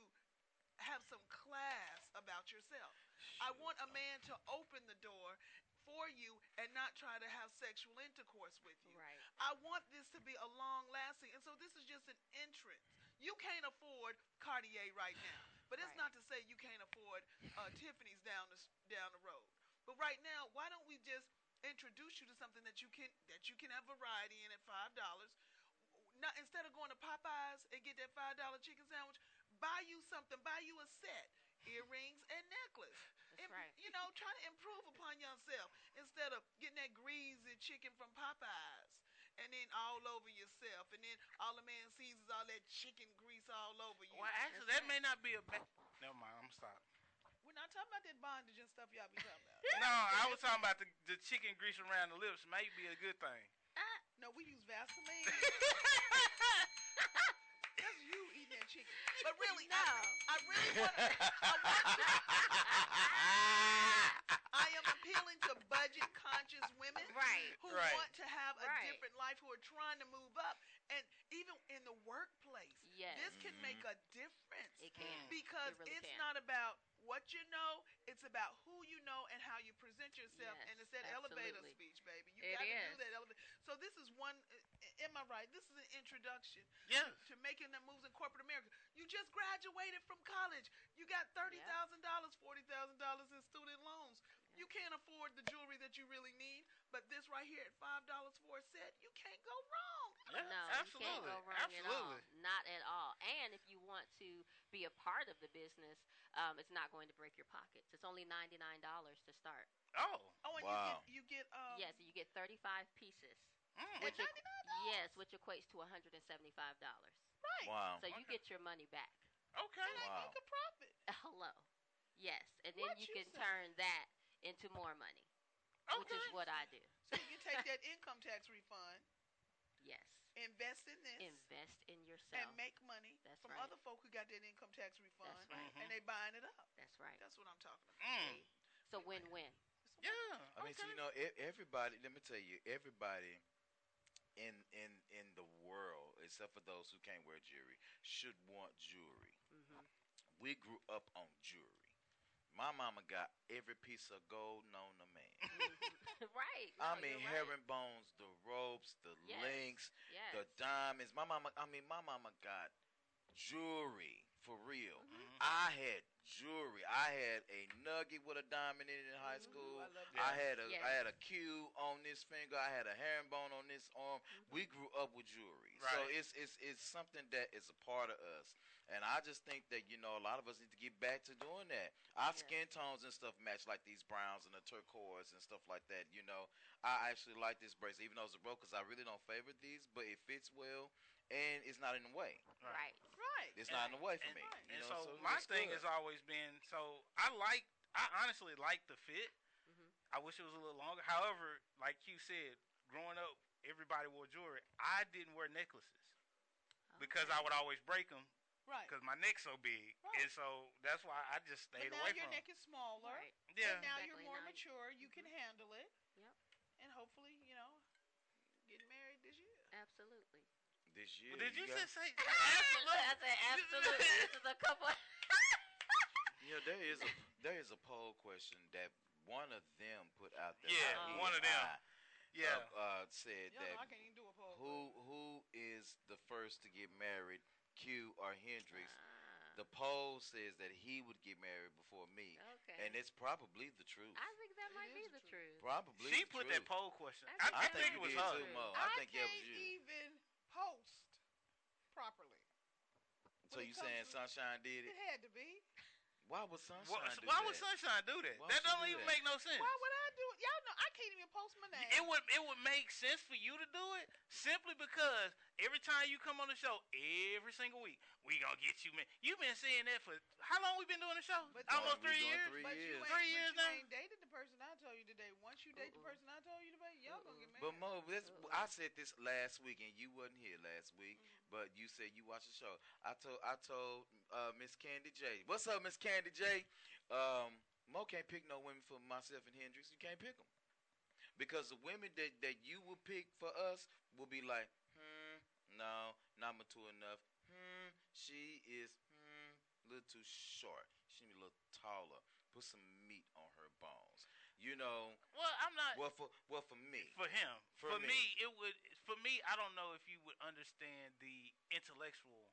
have some class about yourself. I want a man to open the door for you and not try to have sexual intercourse with you. Right. I want this to be a long lasting. And so this is just an entrance. You can't afford Cartier right now. But it's Right. not to say you can't afford uh, Tiffany's down the down the road. But right now, why don't we just introduce you to something that you can that you can have variety in at five dollars? Instead of going to Popeyes and get that five dollar chicken sandwich, buy you something. Buy you a set, earrings and necklace. That's right. You know, try to improve upon yourself instead of getting that greasy chicken from Popeyes and then all over yourself, and then all the man sees is all that chicken grease all over you. Well, actually, that may not be a bad. Never mind. I'm stop. We're not talking about that bondage and stuff y'all be talking about. No, I was talking about the, the chicken grease around the lips. Might be a good thing. Ah, no, we use Vaseline. chicken. But really, no. I, I really want to. I want to. I am appealing to budget conscious women Right. who Right. want to have a Right. different life, who are trying to move up. And even in the workplace, Yes. this can make a difference. It can. Because It really it's can. not about what you know, it's about who you know and how you present yourself. Yes, and it's that elevator speech, baby. You got to do that elevator. So this is one. uh, Am I right? This is an introduction Yes. to making the moves in corporate America. You just graduated from college. You got thirty thousand dollars, forty thousand dollars in student loans. You can't afford the jewelry that you really need, but this right here at five dollars for a set, you can't go wrong. Yeah, no, absolutely. you can't go wrong absolutely. at all. Not at all. And if you want to be a part of the business, um, it's not going to break your pockets. It's only ninety nine dollars to start. Oh. Oh, and Wow. you get you get um, yes, you get thirty five pieces. Mm. Which At equ- yes, which equates to one hundred and seventy five dollars. right. Wow. So you get your money back. Okay. And I make a profit. Hello. Yes, and then What you you can say? turn that into more money, Okay. which is what I do. So you can take that income tax refund, Yes. invest in this, Invest in yourself. and make money That's from right. other folk who got that income tax refund, That's right. and they buying it up. That's right. That's what I'm talking about. Mm. So win win. Yeah. I mean, so you know, e- everybody. Let me tell you, everybody in in in the world, except for those who can't wear jewelry, should want jewelry. hmm We grew up on jewelry. My mama got every piece of gold known to man. right. I No, mean, you're right. herringbones, the ropes, the Yes. links, Yes. the diamonds. My mama, I mean, my mama got jewelry for real. Mm-hmm. I had jewelry. I had a nugget with a diamond in it in high Mm-hmm. school. I I had a I Yes. had a Q on this finger. I had a herringbone on this arm. We grew up with jewelry, so it's it's it's something that is a part of us. And I just think that you know a lot of us need to get back to doing that. Our Yeah. skin tones and stuff match like these browns and the turquoise and stuff like that. You know, I actually like this bracelet, even though it's a broke, because I really don't favor these, but it fits well and it's not in the way. Right. Right. It's not in the way for and, me. You and know, so, it my thing good. has always been so I like I honestly like the fit. Mhm. I wish it was a little longer. However, like you said, growing up, everybody wore jewelry. I didn't wear necklaces because I would always break them Right. because my neck's so big, Right. and so that's why I just stayed But stayed now your neck is smaller. Right. yeah, And now Exactly. you're more Now you- mature. You can handle it. Yep. And hopefully, you know, get married this year. Absolutely. This year. Well, did you got- just say absolutely? I said absolutely. this is a couple. You know, there is a there is a poll question that one of them put out there. Yeah, not one of them. I, Yeah. uh, uh, said Y'all know I that can't even do a poll. who who is the first to get married, Q or Hendrix? Ah, The poll says that he would get married before me, okay. and it's probably the truth. I think that might be the the truth. truth. Probably she the put truth. that poll question. I I, I I think think it was her. too, Mo. I, I think that can't was you. even post properly. So you it saying to- Sunshine did It it? had to be. Why would Sunshine Why, do why that? would Sunshine do that? Why that don't do even that? make no sense. Why would I do it? Y'all know I can't even post my name. It would it would make sense for you to do it simply because every time you come on the show, every single week, we gonna get you man. You've been saying that for how long? We been doing the show? But Almost three years. three but years. you ain't, Three but years you now? ain't dated the person I told you today. Once you date the Uh-uh. person I told you today, y'all gonna get married. But Mo, this, I said this last week, and you wasn't here last week. But you said you watched the show. I told I told uh, Miss Candy J. What's up, Miss Candy J? Um, Mo can't pick no women for myself and Hendrix. You can't pick them because the women that that you will pick for us will be like, hmm, no, not mature enough. Hmm, she is hmm, a little too short. She need a little taller. Put some meat on her bones. You know. Well, I'm not. Well, for well for me. for him, For for, me. me. it would. For me, I don't know if you would understand the intellectual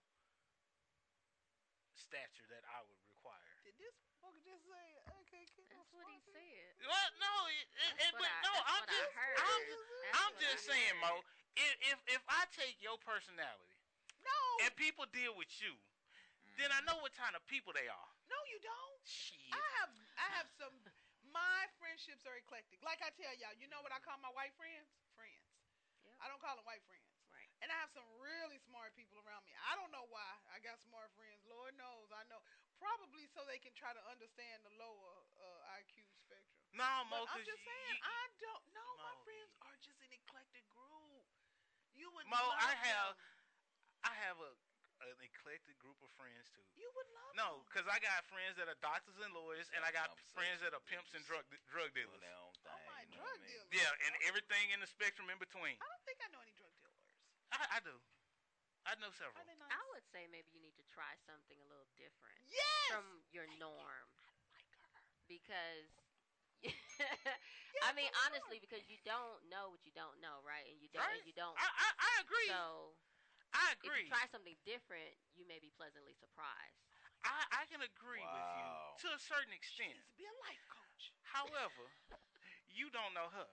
stature that I would require. Did this fucker just say, okay, kid, That's what he said. Well, no, it, it, That's it- what but I- no, I'm just. I'm, That's I'm just saying, Mo. If, if if I take your personality No, and people deal with you, then I mm. know what kind of people they are. no, No, you don't. Shit. I have I have some. My friendships are eclectic. Like I tell y'all, you know what I call my white friends? Friends. Yep. I don't call them white friends. Right. And I have some really smart people around me. I don't know why I got smart friends. Lord knows I know. Probably so they can try to understand the lower uh, IQ spectrum. No, Mo, I'm 'cause just saying, you- I don't know. My friends are just an eclectic group. You would Mo, I have, them. I have a an eclectic group of friends too. You would love No, because I got friends that are doctors and lawyers, and I got friends that are pimps and drug drug dealers. thing. Oh my you know drug I mean? dealers. Yeah, and everything in the spectrum in between. I don't think I know any drug dealers. I, I do. I know several. Are they nice? I would say maybe you need to try something a little different Yes. from your norm like her. because Yeah, I mean honestly because you don't know what you don't know, right? And you don't Right? and you don't I, I, I agree. so I if agree. you try something different, you may be pleasantly surprised. I, I can agree Wow. with you to a certain extent. Needs to be a life coach. However, you don't know her.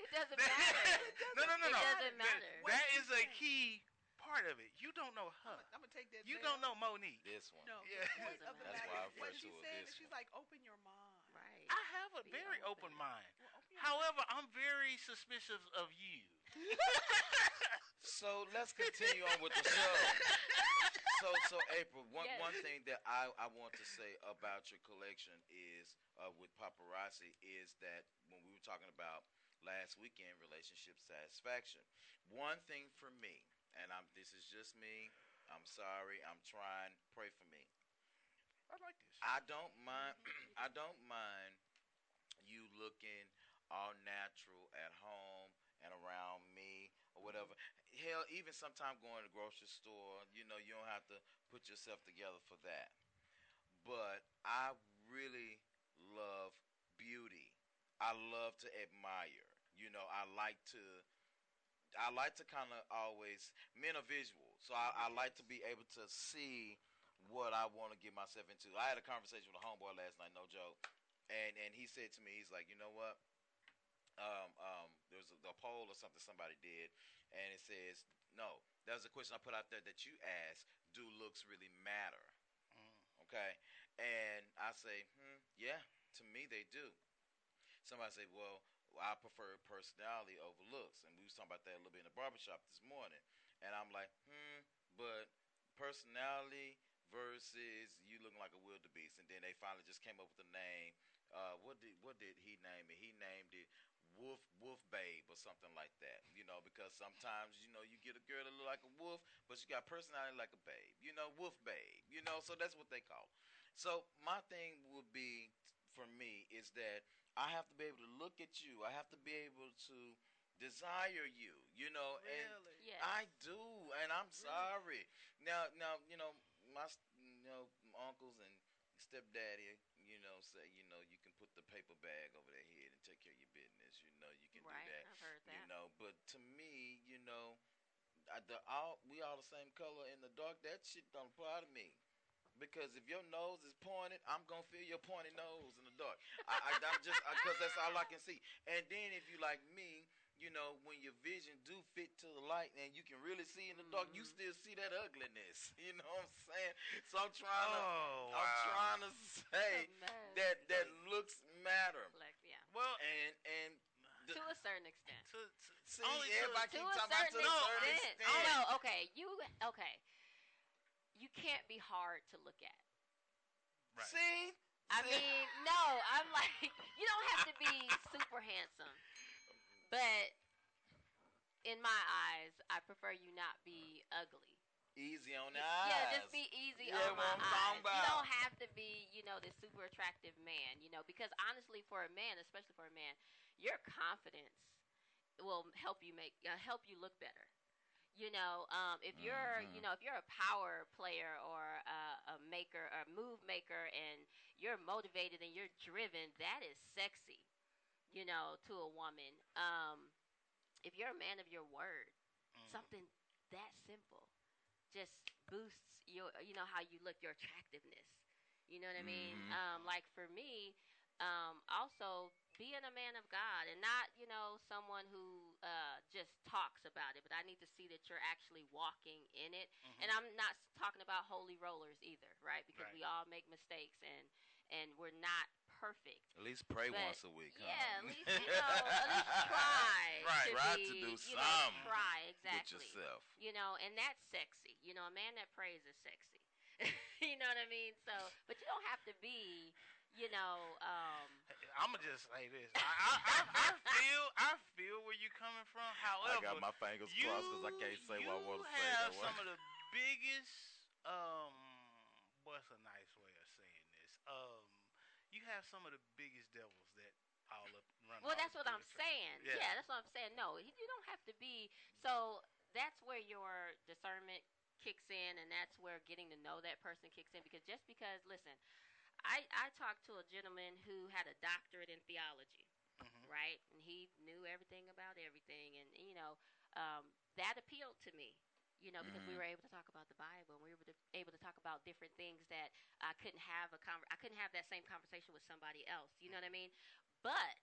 It doesn't That- matter. no, no, no, It no. doesn't matter. that What is you a key part of it. You don't know her. I'm gonna take that. You veil. don't know Monique. This one. No. Yeah. The point of the That's why I is what refer she said this is she's one. like, open your mind. Right. I have a Be very open. open mind. Well, open your However, I'm very suspicious of you. So let's continue on with the show. So, so April, one Yes. one thing that I, I want to say about your collection is uh, with paparazzi is that when we were talking about last weekend relationship satisfaction, one thing for me, and I'm this is just me. I'm sorry. I'm trying. Pray for me. I like this. I don't mind. I don't mind you looking all natural at home and around me or whatever. Hell, even sometimes going to the grocery store, you know, you don't have to put yourself together for that. But I really love beauty. I love to admire. You know, I like to. I like to kind of always men are visual, so I, I like to be able to see what I want to get myself into. I had a conversation with a homeboy last night, no joke, and and he said to me, he's like, you know what? Um, um, there was a, a poll or something somebody did, and it says no. That was a question I put out there that you asked: Do looks really matter? Okay, and I say, hmm, yeah, to me they do. Somebody say, well, I prefer personality over looks, and we was talking about that a little bit in the barbershop this morning, and I'm like, hmm, but personality versus you looking like a wildebeest, and then they finally just came up with a name. Uh, what did what did he name it? He named it Wolf Wolf Babe or something like that. You know, because sometimes you know you get a girl that look like a wolf, but she got personality like a babe. You know, Wolf Babe. You know, so that's what they call. So my thing would be for me is that I have to be able to look at you. I have to be able to desire you. You know, and Really? Yes. I do, and I'm sorry. Now, now, you know, my, you know, uncles and stepdaddy, you know, say, you know, you can put the paper bag over their head and take care of your business. You know, you can right. do that. I've heard that. You know, but to me, you know, I, the all we all the same color in the dark. That shit don't apply to me. Because if your nose is pointed, I'm gonna feel your pointy nose in the dark. I, I, I'm just because that's all I can see. And then if you like me, you know, when your vision do fit to the light and you can really see in the dark, you Mm-hmm. still see that ugliness. You know what I'm saying? So I'm trying to, Oh, I'm trying to say A that that looks matter. Like, yeah. Well, And and the, to a certain extent. to, to, see, only to- everybody To keep a talking about to certain a certain extent. extent. No, okay. You okay. You can't be hard to look at. right. See, I mean, no, I'm like, you don't have to be super handsome. But in my eyes, I prefer you not be ugly. easy on the Yeah, eyes. just be easy Yeah, on my eyes. You don't have to be, you know, this super attractive man, you know, because honestly, for a man, especially for a man, your confidence will help you make uh, help you look better. You know, um, if you're, you Mhm. know, if you're a power player or a, a maker or a move maker, and you're motivated and you're driven, that is sexy. You know, to a woman. Um, if you're a man of your word, Mm. something that simple just boosts your you know how you look your attractiveness you know what i mean Mhm. um like for me um also being a man of God and not, you know, someone who uh, just talks about it, but I need to see that you're actually walking in it. Mm-hmm. And I'm not talking about holy rollers either, right? Because Right. we all make mistakes and and we're not perfect. At least pray But, once a week. huh? Yeah, at least you know, at least try. Right, to try be, to do you know, something try with yourself. You know, and that's sexy. You know, a man that prays is sexy. you know what I mean? So, but you don't have to be, you know, um, I'm gonna just say this. I, I, I, I feel I feel where you're coming from. However, I got my fingers you, crossed because I can't say what I want to say. You have some of the biggest. Um, what's a nice way of saying this? Um, you have some of the biggest devils that all up run. Well, that's what I'm saying. Yeah. Yeah. that's what I'm saying. No, you don't have to be. So that's where your discernment kicks in, and that's where getting to know that person kicks in. Because just because, listen, I I talked to a gentleman who had a doctorate in theology, Mhm. right, and he knew everything about everything, and you know um, that appealed to me. You know, because we Mhm. were able to talk about the Bible, and we were able to talk about different things that I couldn't have a conver- I couldn't have that same conversation with somebody else. You know what I mean? But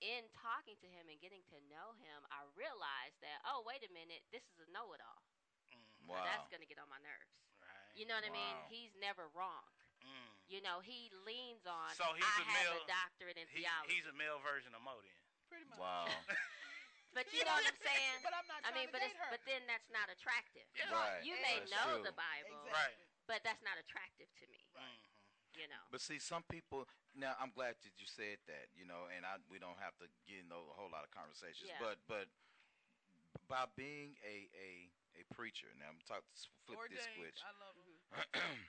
in talking to him and getting to know him, I realized that oh wait a minute, this is a know-it-all. Mm, Now, Wow. that's gonna get on my nerves. right. You know what I mean? He's never wrong. Mm. You know, he leans on. So he's I a have male- a doctorate in He, theology. he's a male version of Mo then. Pretty much. Wow. but you know what I'm saying? But I'm not I mean, to but date it's, her. but then that's not attractive. Yeah. Right. You may That's know true. the Bible, Exactly. Right. but that's not attractive to me. Mhm. You know. But see, some people. Now, I'm glad that you said that. You know, and I we don't have to get into a whole lot of conversations. Yeah. But but by being a a a preacher. Now I'm talking. Flip Ordained. this switch. I love him.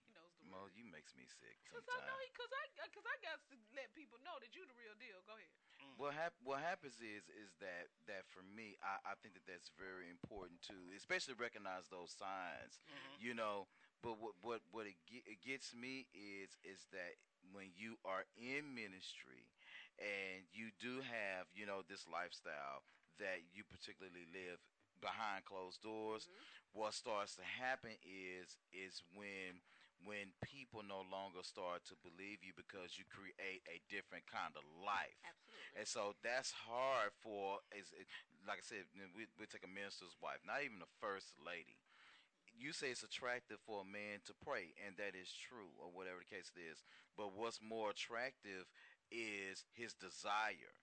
He knows the Mo, you makes me sick Cause I know sometimes. he, cause I, cause I got to let people know that you the real deal. Go ahead. What hap- what happens is is that that for me, I, I think that that's very important too, especially recognize those signs. Mhm. You know, but what what what it, ge- it gets me is is that when you are in ministry and you do have you know this lifestyle that you particularly live behind closed doors, what starts to happen is is when when people no longer start to believe you because you create a different kind of life. Absolutely. And so that's hard for, is it, like I said, we, we take a minister's wife, not even the first lady. You say it's attractive for a man to pray, and that is true, or whatever the case is. But what's more attractive is his desire.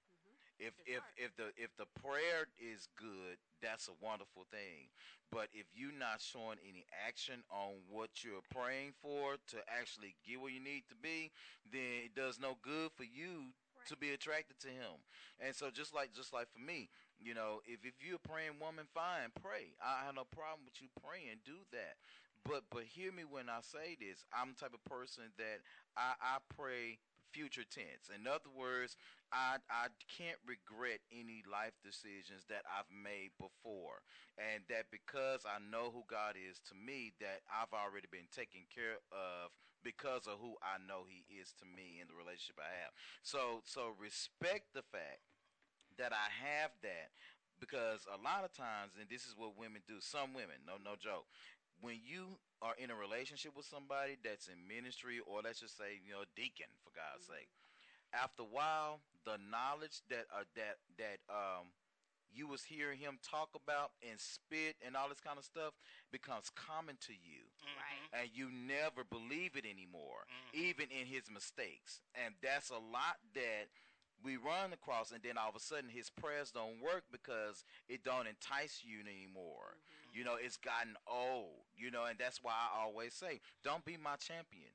If if heart. if the if the prayer is good, that's a wonderful thing. But if you're not showing any action on what you're praying for to actually get where you need to be, then it does no good for you to be attracted to him. And so just like just like for me, you know, if if you're a praying woman, fine, pray. I have no problem with you praying. Do that. But but hear me when I say this. I'm the type of person that I, I pray future tense. In other words, I I can't regret any life decisions that I've made before. And that because I know who God is to me, that I've already been taken care of because of who I know He is to me in the relationship I have. So so respect the fact that I have that because a lot of times, and this is what women do. Some women, no no joke, when you are in a relationship with somebody that's in ministry, or let's just say you know deacon for God's sake, after a while, the knowledge that uh, that that um you was hearing him talk about and spit and all this kind of stuff becomes common to you Right. and you never believe it anymore, Mhm. even in his mistakes. And that's a lot that we run across, and then all of a sudden his prayers don't work because it don't entice you anymore. You know, it's gotten old. You know, and that's why I always say, don't be my champion.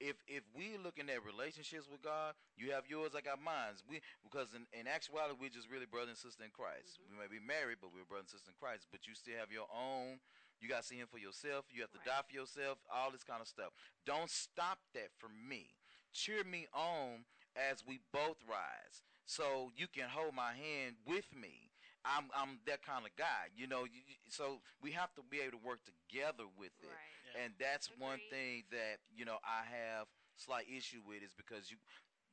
If if we looking at relationships with God, you have yours, I got mine. We because in, in actuality we're just really brother and sister in Christ. Mm-hmm. We may be married, but we're brother and sister in Christ. But you still have your own. You got to see Him for yourself. You have to Right. die for yourself. All this kind of stuff. Don't stop that for me. Cheer me on as we both rise, so you can hold my hand with me. I'm I'm that kind of guy, you know. You, you- so we have to be able to work together with it, Right. Yeah. and that's one thing that you know I have slight issue with is because you.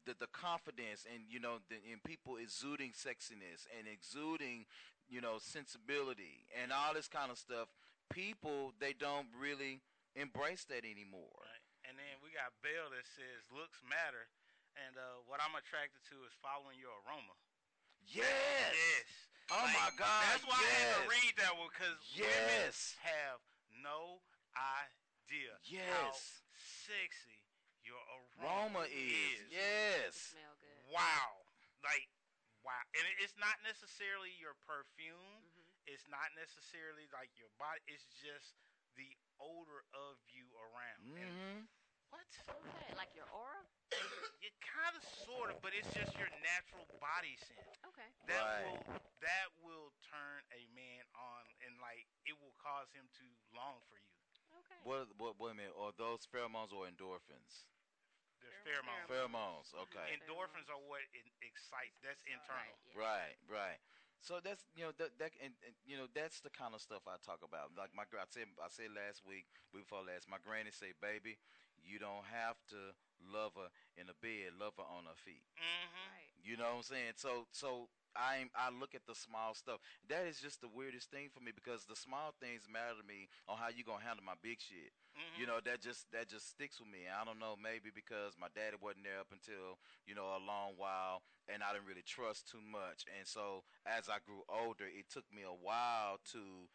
The, the confidence and you know the, in people exuding sexiness and exuding you know sensibility and all this kind of stuff people they don't really embrace that anymore Right. And then we got Bell that says looks matter, and uh, what I'm attracted to is following your aroma. Yes. Yes. Oh Like, my God. That's why I had to read that one because Yes. women have no idea how sexy your aroma, Roma is. Yes. Smell good. Wow. Like, wow. And it's not necessarily your perfume. Mm-hmm. It's not necessarily like your body. It's just the odor of you around. Mm-hmm. what? Okay, like your aura. It kind of, sort of, but it's just your natural body scent. Okay. That Right. will that will turn a man on, and like it will cause him to long for you. Okay. What, what, wait a. Are those pheromones or endorphins? There's pheromones. Pheromones. Okay. Endorphins are what it excites. That's internal. Right, right. So that's you know that that and, and you know that's the kind of stuff I talk about. Like my I said I said last week, week before last, my granny say, "Baby, you don't have to love her in the bed, love her on her feet." Mm-hmm. You know what I'm saying? So so I I look at the small stuff. That is just the weirdest thing for me because the small things matter to me on how you gonna handle my big shit. Mm-hmm. You know that just that just sticks with me. I don't know, maybe because my daddy wasn't there up until you know a long while, and I didn't really trust too much. And so as I grew older, it took me a while to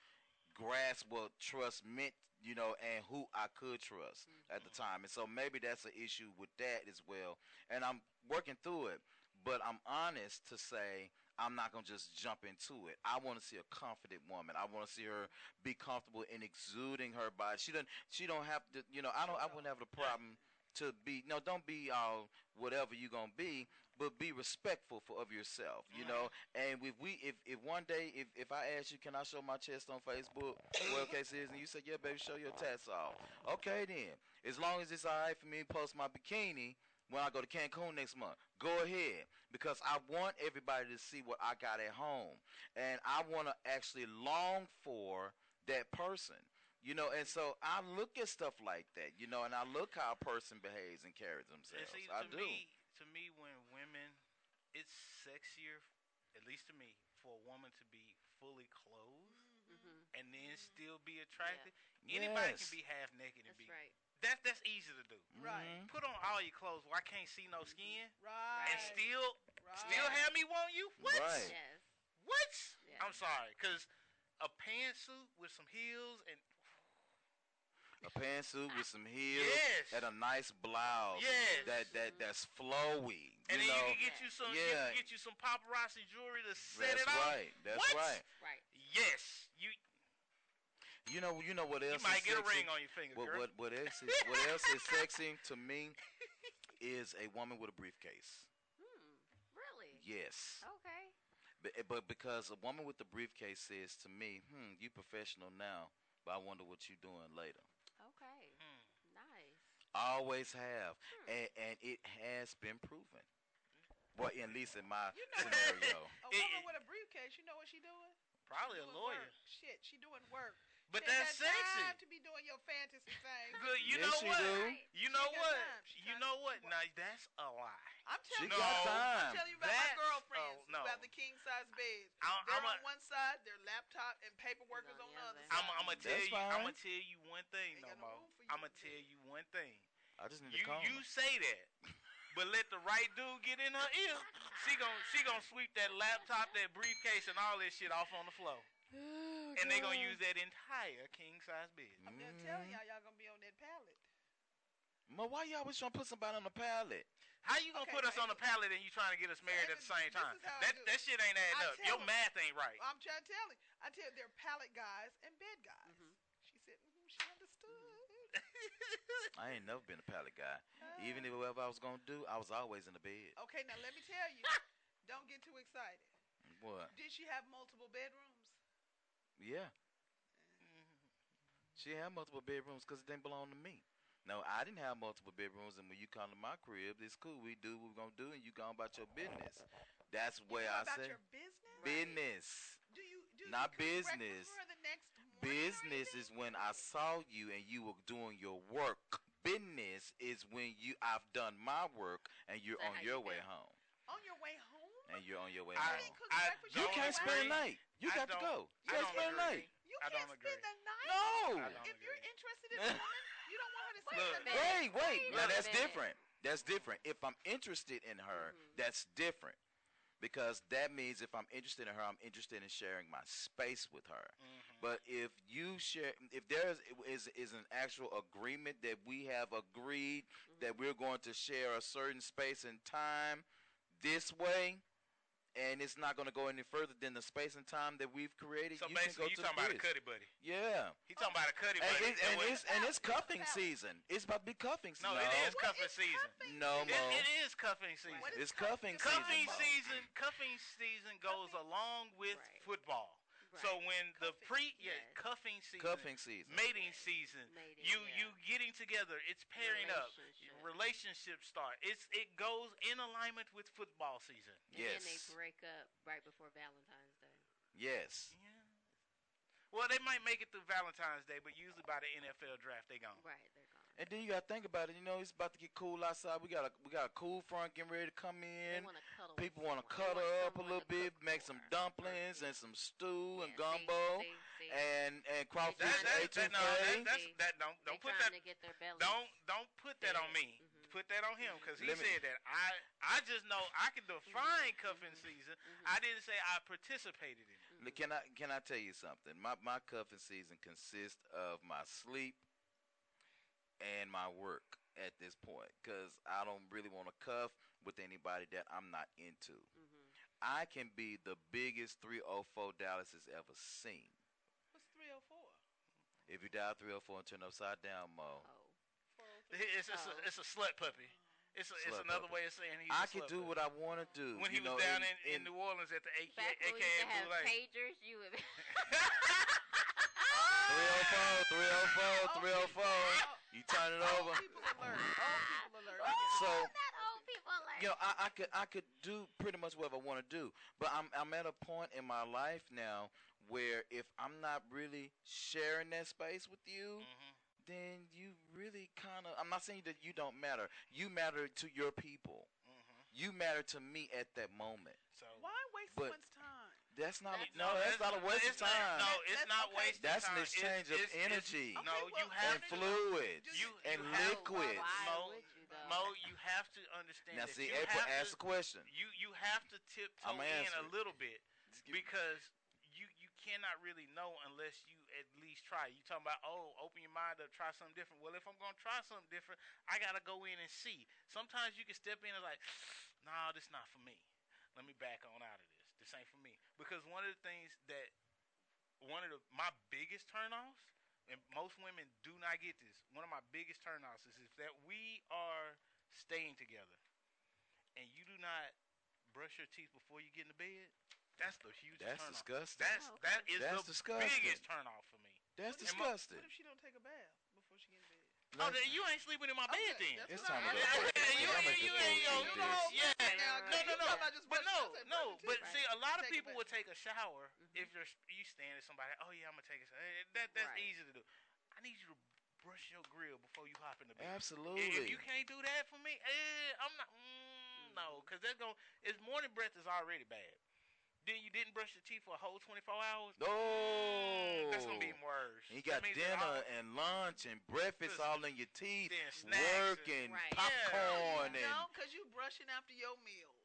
grasp what trust meant, you know, and who I could trust at the time. And so maybe that's an issue with that as well. And I'm working through it, but I'm honest to say I'm not gonna just jump into it. I want to see a confident woman. I want to see her be comfortable in exuding her body. She doesn't. She don't have to. You know, I don't. I wouldn't have the problem to be. No, don't be all whatever you're gonna be, but be respectful for of yourself. You know, mm-hmm. and if we, if if one day, if if I ask you, can I show my chest on Facebook, well case is, and you say, yeah, baby, show your tats off. Okay, then. As long as it's all right for me to post my bikini when I go to Cancun next month. Go ahead because I want everybody to see what I got at home, and I want to actually long for that person. You know, and so I look at stuff like that, you know, and I look how a person behaves and carries And themselves. see, I to do. me, to me, when women, it's sexier, at least to me, for a woman to be fully clothed Mm-hmm. and then still be attractive. Anybody Yes. can be half naked and That's be. right. That's that's easy to do. Right. Mhm. Put on all your clothes where I can't see no skin, Right. and still right. still have me want you. What? Right. Yes. What? Yeah. I'm sorry, cause a pantsuit with some heels and A pantsuit with some heels Yes. and a nice blouse. Yes. That that that's flowy. and you then know. you can get you some Yeah. get, get you some paparazzi jewelry to set that's it off. That's right. That's What? right. Right. Yes, you You know. You know what you else? might is get a sexy? ring on your finger, What girl. what what else is what else is sexy to me is a woman with a briefcase. Hmm. Really? Yes. Okay. But, eh, but because a woman with a briefcase says to me, "Hmm, you professional now, but I wonder what you're doing later." Okay. Hmm. Nice. Always have, and and it has been proven. Well, at least in my You know- scenario. A woman with a briefcase, you know what she doing? Probably a Doing lawyer. Work. Shit, she doing work. But She ain't that's sexy. Time to be doing your fantasy thing. Good. You Yes, know what? do. You know what? time. You know to- what? Now that's a lie. I'm telling No. you. got I'm telling you about That's- my girlfriends oh, no. who have the king size beds. I'm, They're I'm on a, one side, their laptop and paperwork is on on the the other. other I'm, side. I'm gonna tell That's you. I'm gonna tell you one thing, Ain't no more. room for you I'm gonna tell you one thing. I just need You to calm. you say that, but let the right dude get in her ear. She gon' she gonna sweep that laptop, that briefcase, and all this shit off on the floor, and they're gonna use that entire king size bed. I'm just telling y'all, y'all gonna be on that pallet. Ma, why you all always trying to put somebody on the pallet? How you gonna Okay, put us on the pallet and you trying to get us married at the same time? is how I That that shit ain't adding up. Your them- math ain't right. I'm trying to tell you. I tell you, they're pallet guys and bed guys. Mm-hmm. She said, mm, she understood. I ain't never been a pallet guy. Even if whatever I was gonna do, I was always in the bed. Okay, now let me tell you. don't get too excited. What? Did she have multiple bedrooms? Yeah. She had multiple bedrooms because it didn't belong to me. No, I didn't have multiple bedrooms, and when you come to my crib, it's cool. We do what we're gonna do, and you go about your business. That's where I about say your business? business. Do you do Not you business. the next Business is when I saw you and you were doing your work. Business is when you I've done my work and you're Is that on how your you way feel? home. on your way home. And you're on your way I- home. I You can't spend night. You I got to go. You I got to don't spend the night. You I can't don't spend the night. No. I don't If you're interested in a woman, you don't want her to spend the night. Wait, wait. Wait Now that's different. That's different. If I'm interested in her, Mm-hmm. that's different. Because that means if I'm interested in her, I'm interested in sharing my space with her. Mm-hmm. But if you share, if there is, is is an actual agreement that we have agreed Mm-hmm. that we're going to share a certain space and time this way, and it's not going to go any further than the space and time that we've created. So you basically, you to talking about a bridge. cuddy buddy. Yeah. He talking about a cuddy And, buddy. it, and what- it's and it's cuffing season. It's about to be cuffing season. no, it is cuffing season. No, It- it is cuffing season. It's cuffing Cuffing season. Mo. season, cuffing season goes along with football. So when the pre, yeah, cuffing season, Cuffing season. mating season, you you getting together, it's pairing up, relationships start. It's it goes in alignment with football season. Yes. And then they break up right before Valentine's Day. Yes. Yeah. Well, they might make it through Valentine's Day, but usually by the NFL draft, they gone. Right, they're gone. And then you gotta think about it. You know, it's about to get cool outside. We got a we got a cool front getting ready to come in. wanna cuddle People want to cuddle up a little bit, make some dumplings and some stew and gumbo and and crawfish That, that, etouffee. that, no, that, that's, that don't don't put that to get don't don't put that on me. Put that on him because he Let me- said that. I I just know I can define cuffing season. I didn't say I participated in it. Can I can I tell you something? My my cuffing season consists of my sleep and my work at this point because I don't really want to cuff with anybody that I'm not into. Mm-hmm. I can be the biggest 304 Dallas has ever seen. What's 304? If you dial 304 and turn upside down, Mo, It's it's, a, it's a slut puppy. It's a, it's another puppy. way of saying he's. I a can do puppy. what I want to do. When he you was know, down in- in, in, New Orleans at the AK, Back when we used AKA to have Blue Lake. pagers, you would. 304, 304, 304. You turn it over. People alert. People alert. So you know, I, I could I could do pretty much whatever I want to do, but I'm I'm at a point in my life now where if I'm not really sharing that space with you, Mm-hmm. then you really kind of I'm not saying that you don't matter. You matter to your people. You matter to me at that moment. Mm-hmm. So why waste But- someone's time? That's not That's- no, that's not a waste of time. no, it's not waste. That's time. an exchange It's- of it's- it's- energy. no, you have and to- fluids You, and you have- liquids. Mo, you have to understand. Now see, you April have asked to, a question. You you have to tiptoe in a it. little bit because you you cannot really know unless you at least try. You talking about oh, open your mind up, try something different. Well, if I'm gonna try something different, I gotta go in and see. Sometimes you can step in and like, nah, this not for me. Let me back on out of this. This ain't for me. Because one of the things that one of the my biggest turnoffs, and most women do not get this. One of my biggest turnoffs is, is that we are staying together, and you do not brush your teeth before you get in the bed. That's the hugest That's turnoff. disgusting. That's that oh, is That's the disgusting. biggest turnoff for me. That's And mo- disgusting. What if she don't take a bath before she get in bed? Oh, then you ain't sleeping in my bed then. It's time to go. You, I'm you, at you ain't full yo, yeah, no, no, no, talking about just but no, no, but see, a lot of people would take a shower if you're you stand at somebody. Oh yeah, I'm gonna take a shower. Eh, That that's easy to do. I need you to brush your grill before you hop in the bed. Absolutely. If you can't do that for me, eh, I'm not. Mm, no, because that's going. It's morning breath is already bad. Then you didn't brush your teeth for a whole 24 hours. No. That's gonna be even worse. You got dinner all- and lunch and breakfast all in your teeth, Then snacks work and- and Right. popcorn and. No, because you brushing after your meals.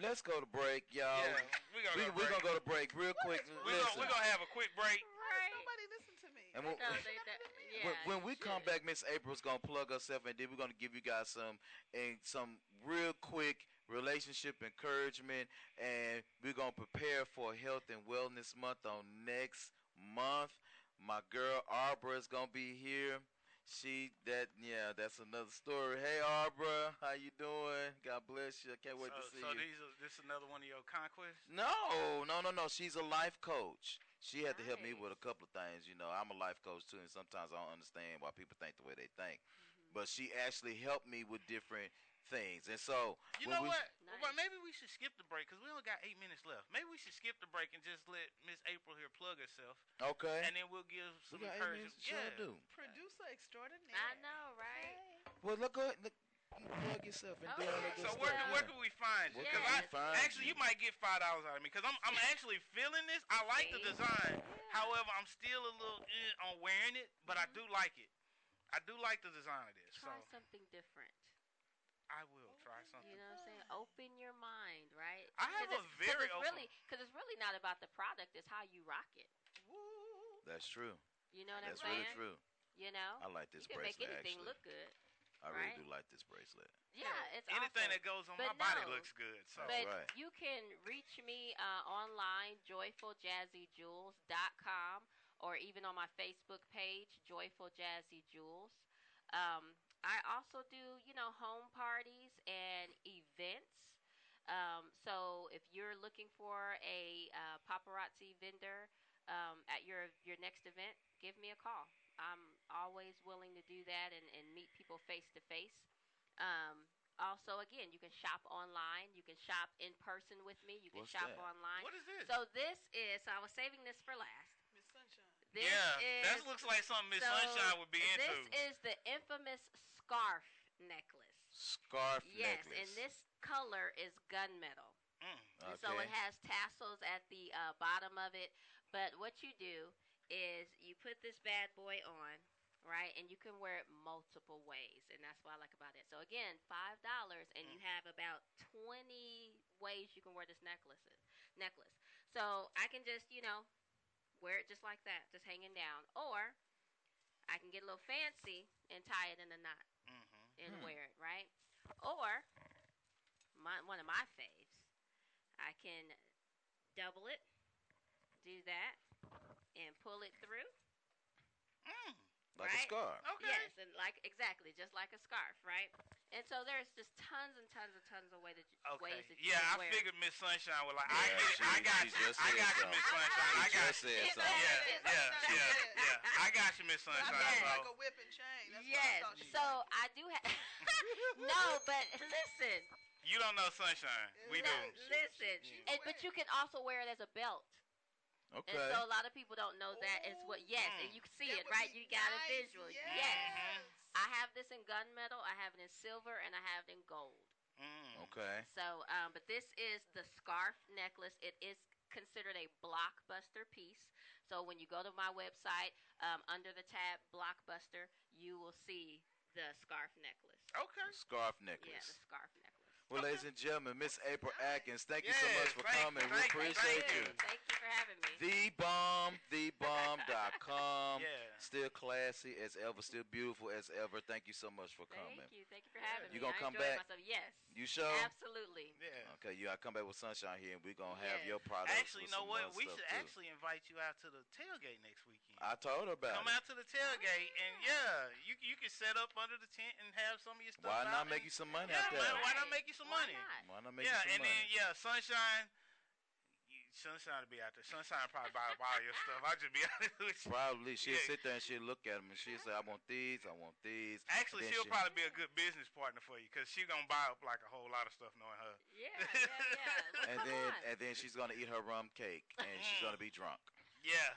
Let's go to break, y'all. Yeah, we gonna we, go we gonna go to break real quick. We're Listen, gonna, we gonna have a quick break. Right. Nobody listen to me. And we'll- No, they, that, yeah, when, when you we come back, Miss April's gonna plug herself, and then we're gonna give you guys some and some real quick relationship encouragement, and we're gonna prepare for Health and Wellness Month on next month. My girl Arbra is gonna be here. She that yeah, that's another story. Hey Arbra, how you doing? God bless you. I can't wait so, to see so you. these are this another one of your conquests. No, no, no, no. She's a life coach. She had to help me with a couple of things. You know, I'm a life coach too, and sometimes I don't understand why people think the way they think. Mm-hmm. But she actually helped me with different things, and so You know we- what? Well, maybe we should skip the break because we only got eight minutes left. Maybe we should skip the break and just let Miss April here plug herself. Okay. And then we'll give some got eight encouragement. minutes? Sure yeah. do. Producer extraordinaire. I know, right? Well, look, go ahead, look, you plug yourself and do all that good So where, can- where can we find you? Where I we find actually you might get five dollars out of me because I'm I'm actually feeling this. I like the design. However, I'm still a little eh, on wearing it, but I do like it. I do like the design of this. Try so something different. I will try something. You know what I'm saying? Open your mind, right? I have a it's, very it's open- really because it's really not about the product; it's how you rock it. That's true. You know what That's I'm saying? That's really true. You know, I like this bracelet. you can make anything actually. look good. I really right? do like this bracelet. Yeah, it's Anything awesome. that goes on But my body looks good. So But right. you can reach me uh, online, joyfuljazzyjewels.com, or even on my Facebook page, Joyful Jazzy Jewels. Um, I also do, you know, home parties and events. Um, so if you're looking for a uh, paparazzi vendor um, at your your next event, give me a call. I'm always willing to do that and, and meet people face to face. Um, also, again, you can shop online. You can shop in person with me. You can What's shop that? online. What is this? So this is. So I was saving this for last. Miss Sunshine. This yeah, is, that looks like something Miss so Sunshine would be into. This is the infamous scarf necklace. Scarf yes, necklace. and this color is gunmetal. Mm. And so it has tassels at the uh, bottom of it. But what you do is you put this bad boy on, right? And you can wear it multiple ways. And that's what I like about it. So again, $5 and you have about 20 ways you can wear this necklace. necklace. So I can just, you know, wear it just like that, just hanging down. Or I can get a little fancy and tie it in a knot. And Hmm. wear it, right? Or my one of my faves, I can double it, do that, and pull it through. Mm. Like a scarf. Okay. Yes, and like exactly, just like a scarf, right? And so there's just tons and tons and tons of way that you, Okay. ways that you Yeah, can I wear. figured Miss Sunshine was like, I Yeah, get it. I she- got she you. just I said got you. Miss Sunshine. I got you. said Yes. Yeah, yeah, yeah, yeah. I got you, Miss I Sunshine. thought it was So. like a whip and chain. That's yes. what I thought she So I do have. no, but listen. You don't know Sunshine. We no, do. Listen, and, but you can also wear it as a belt. Okay. And so a lot of people don't know that as what. Yes, and you can see That it, right? You got a nice, visual. Yes. Yes. I have this in gunmetal. I have it in silver, and I have it in gold. Mm. Okay. So, um, but this is the scarf necklace. It is considered a blockbuster piece. So when you go to my website, um, under the tab blockbuster, you will see the scarf necklace. Okay. Scarf Yeah, necklace. the scarf necklace. Well, ladies and gentlemen, Miss April Atkins, thank you so much for coming. We appreciate you. Thank you for having me. The bomb, thebomb.com. Yeah. Still classy as ever, still beautiful as ever. Thank you so much for coming. Thank you. Thank you for having me. You gonna come back? Myself. Yes. You sure? Absolutely. Yeah. Okay, you gotta come back with sunshine here, and we're gonna have Yes. your products. Actually, you know what? We should too. actually invite you out to the tailgate next weekend. I told her about Come it. out to the tailgate and oh, yeah, you you can set up under the tent and have some of your stuff. Why out not make and- you some money Yeah, out there? man, why not make you some Why money? not? Why not make yeah, you some money? Yeah, and then yeah, sunshine. You- Sunshine will be out there. Sunshine probably buy up all your stuff. I'll just be honest with you. Probably she'll Yeah. sit there and she'll look at them and she'll say, "I want these, I want these." Actually, she'll she- probably be a good business partner for you because she's gonna buy up like a whole lot of stuff knowing her. Yeah, yeah, yeah. Well, And then on. and then she's gonna eat her rum cake and she's gonna be drunk. Yeah.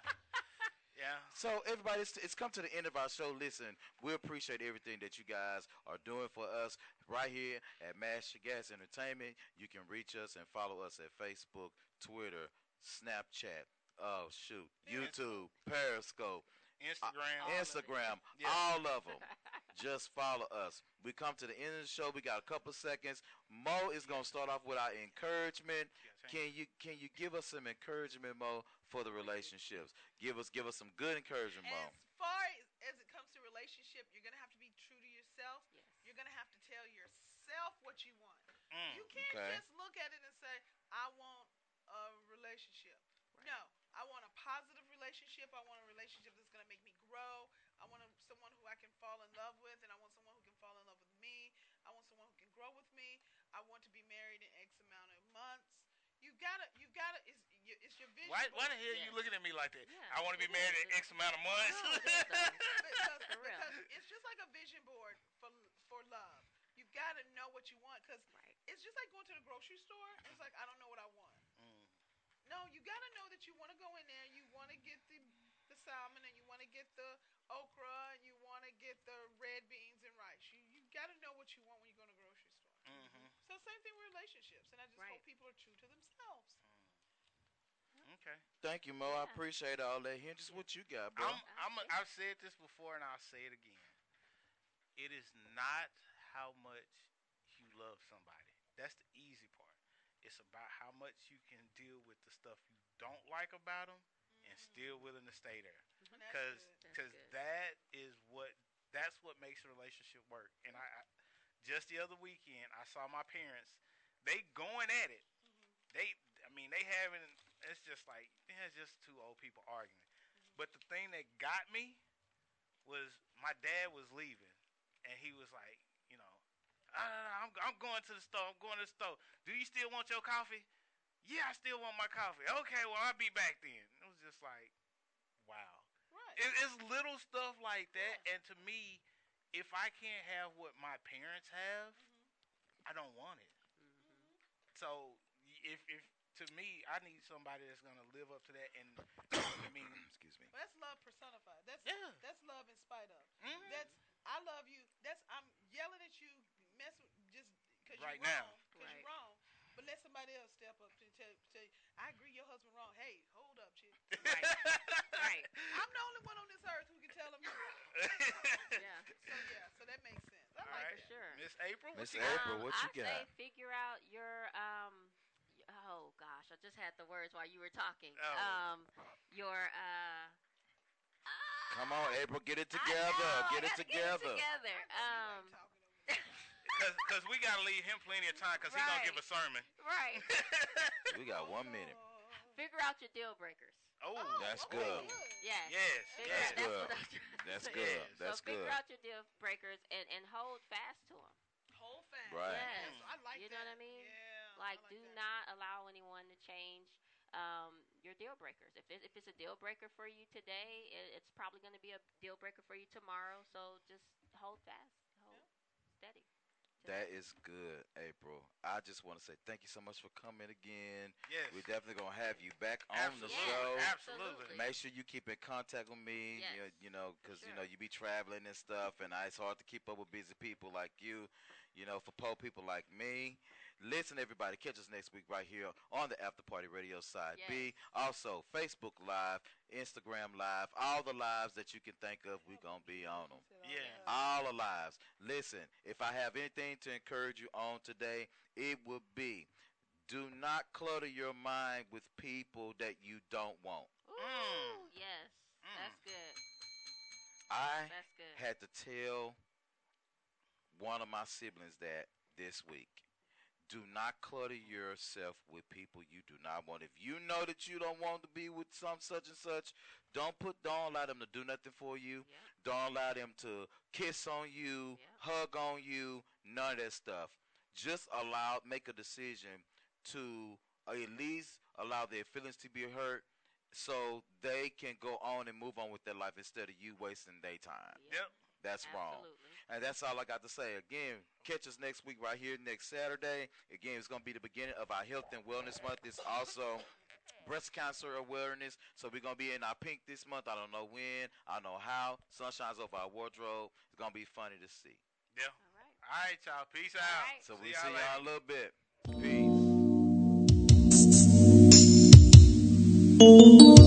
Yeah. So everybody, it's, it's come to the end of our show. Listen, we appreciate everything that you guys are doing for us right here at Master Gas Entertainment. You can reach us and follow us at Facebook, Twitter, Snapchat. Oh shoot, YouTube, Periscope, Instagram. uh, Instagram, Yeah. all of them. Just follow us. We come to the end of the show. We got a couple seconds. Mo is gonna start off with our encouragement. Can you can you give us some encouragement, Mo, for the relationships? Give us give us some good encouragement, Mo. As far as, as it comes to relationship, you're gonna have to be true to yourself. Yes. You're gonna have to tell yourself what you want. Mm. You can't Okay. just look at it and say, "I want a relationship." No, I want a positive relationship. I want a relationship that's gonna make me grow. I want a, someone who I can fall in love with, and I want someone who can fall in love with me. I want someone who can grow with me. I want to be married in X amount of months. You gotta, you gotta. It's, it's your vision. Why, why the board. hell you Yes. looking at me like that? Yeah, I want to be married in X amount of months. No, it is, though. because, because it's just like a vision board for for love. You gotta know what you want because Right. it's just like going to the grocery store. It's like I don't know what I want. Mm. No, you gotta know that you want to go in there. You want to get the the salmon and you want to get the okra and you want to get the red beans and rice. You you gotta know what you want when you go to the grocery store. Mhm. So same thing with relationships, and I just Right. hope people are true to themselves. Okay. Thank you, Mo. I appreciate all that. Here, just what you got, bro. I'm, I'm, I've said this before and I'll say it again. It is not how much you love somebody. That's the easy part. It's about how much you can deal with the stuff you don't like about them and still willing to stay there. Because because that is what that's what makes a relationship work. And I, I just the other weekend I saw my parents. They going at it. They I mean they having it's just like it's just two old people arguing. But the thing that got me was my dad was leaving, and he was like, ah, I'm I'm going to the store. I'm going to the store. Do you still want your coffee? Yeah, I still want my coffee. Okay, well I'll be back then. It was just like, wow. Right. It, it's little stuff like that, and to me, if I can't have what my parents have, I don't want it. So if if to me, I need somebody that's gonna live up to that, and I mean, excuse me. Well, that's love personified. That's Yeah. that's love in spite of. Mhm. That's I love you. That's I'm yelling at you, mess with just because Right you're now. wrong. Because you're wrong. But let somebody else step up and tell, tell you, I agree your husband wrong. Hey, hold up, chick. Right. right. I'm the only one on this earth who can tell him you're wrong. Yeah. So yeah, so that makes sense. I All like right. For sure. Miss April, what Miss you got? April, Um, what you I say got? figure out your um. Oh gosh, I just had the words while you were talking. Oh. Um, your uh. Come on, April, get it together. know, Get it together. Get it together. Um. Because we gotta leave him plenty of time because he gonna give a sermon. Right. We got one minute. Figure out your deal breakers. Oh, That's okay. good. Yes. Yes, yes. out, that's what I'm trying to That's good. Yes. That's so figure good. out your deal breakers and, and hold fast to them. Whole fast. Right. Yes. So I like that. you know what I mean? Yeah. Like, I like do that. not allow anyone to change um, your deal breakers. If, it, if it's a deal breaker for you today, it, it's probably going to be a deal breaker for you tomorrow. So just hold fast, hold steady. That is good, April. I just want to say thank you so much for coming again. Yes. We're definitely gonna have you back on the show. Absolutely. Make sure you keep in contact with me. Yes. You, you know, because you know you be traveling and stuff, and it's hard to keep up with busy people like you. You know, for poor people like me. Listen, everybody, catch us next week right here on the After Party Radio side B. Also, Facebook Live, Instagram Live, all the lives that you can think of, we're gonna be on them. Yeah. All the lives. Listen, if I have anything to encourage you on today, it would be do not clutter your mind with people that you don't want. Ooh, Mm. yes. That's good. I That's good. had to tell one of my siblings that this week. Do not clutter yourself with people you do not want. If you know that you don't want to be with some such and such, don't put don't allow them to do nothing for you. Don't allow them to kiss on you, hug on you, none of that stuff. Just allow make a decision to at least allow their feelings to be hurt so they can go on and move on with their life instead of you wasting their time. Yep. That's wrong. And that's all I got to say. Again, catch us next week right here next Saturday. Again, it's going to be the beginning of our Health and Wellness Month. It's also breast cancer awareness. So we're going to be in our pink this month. I don't know when. I don't know how. Sunshine's over our wardrobe. It's going to be funny to see. Yeah. All right, y'all. Peace out. So we y'all see later. y'all in a little bit. Peace.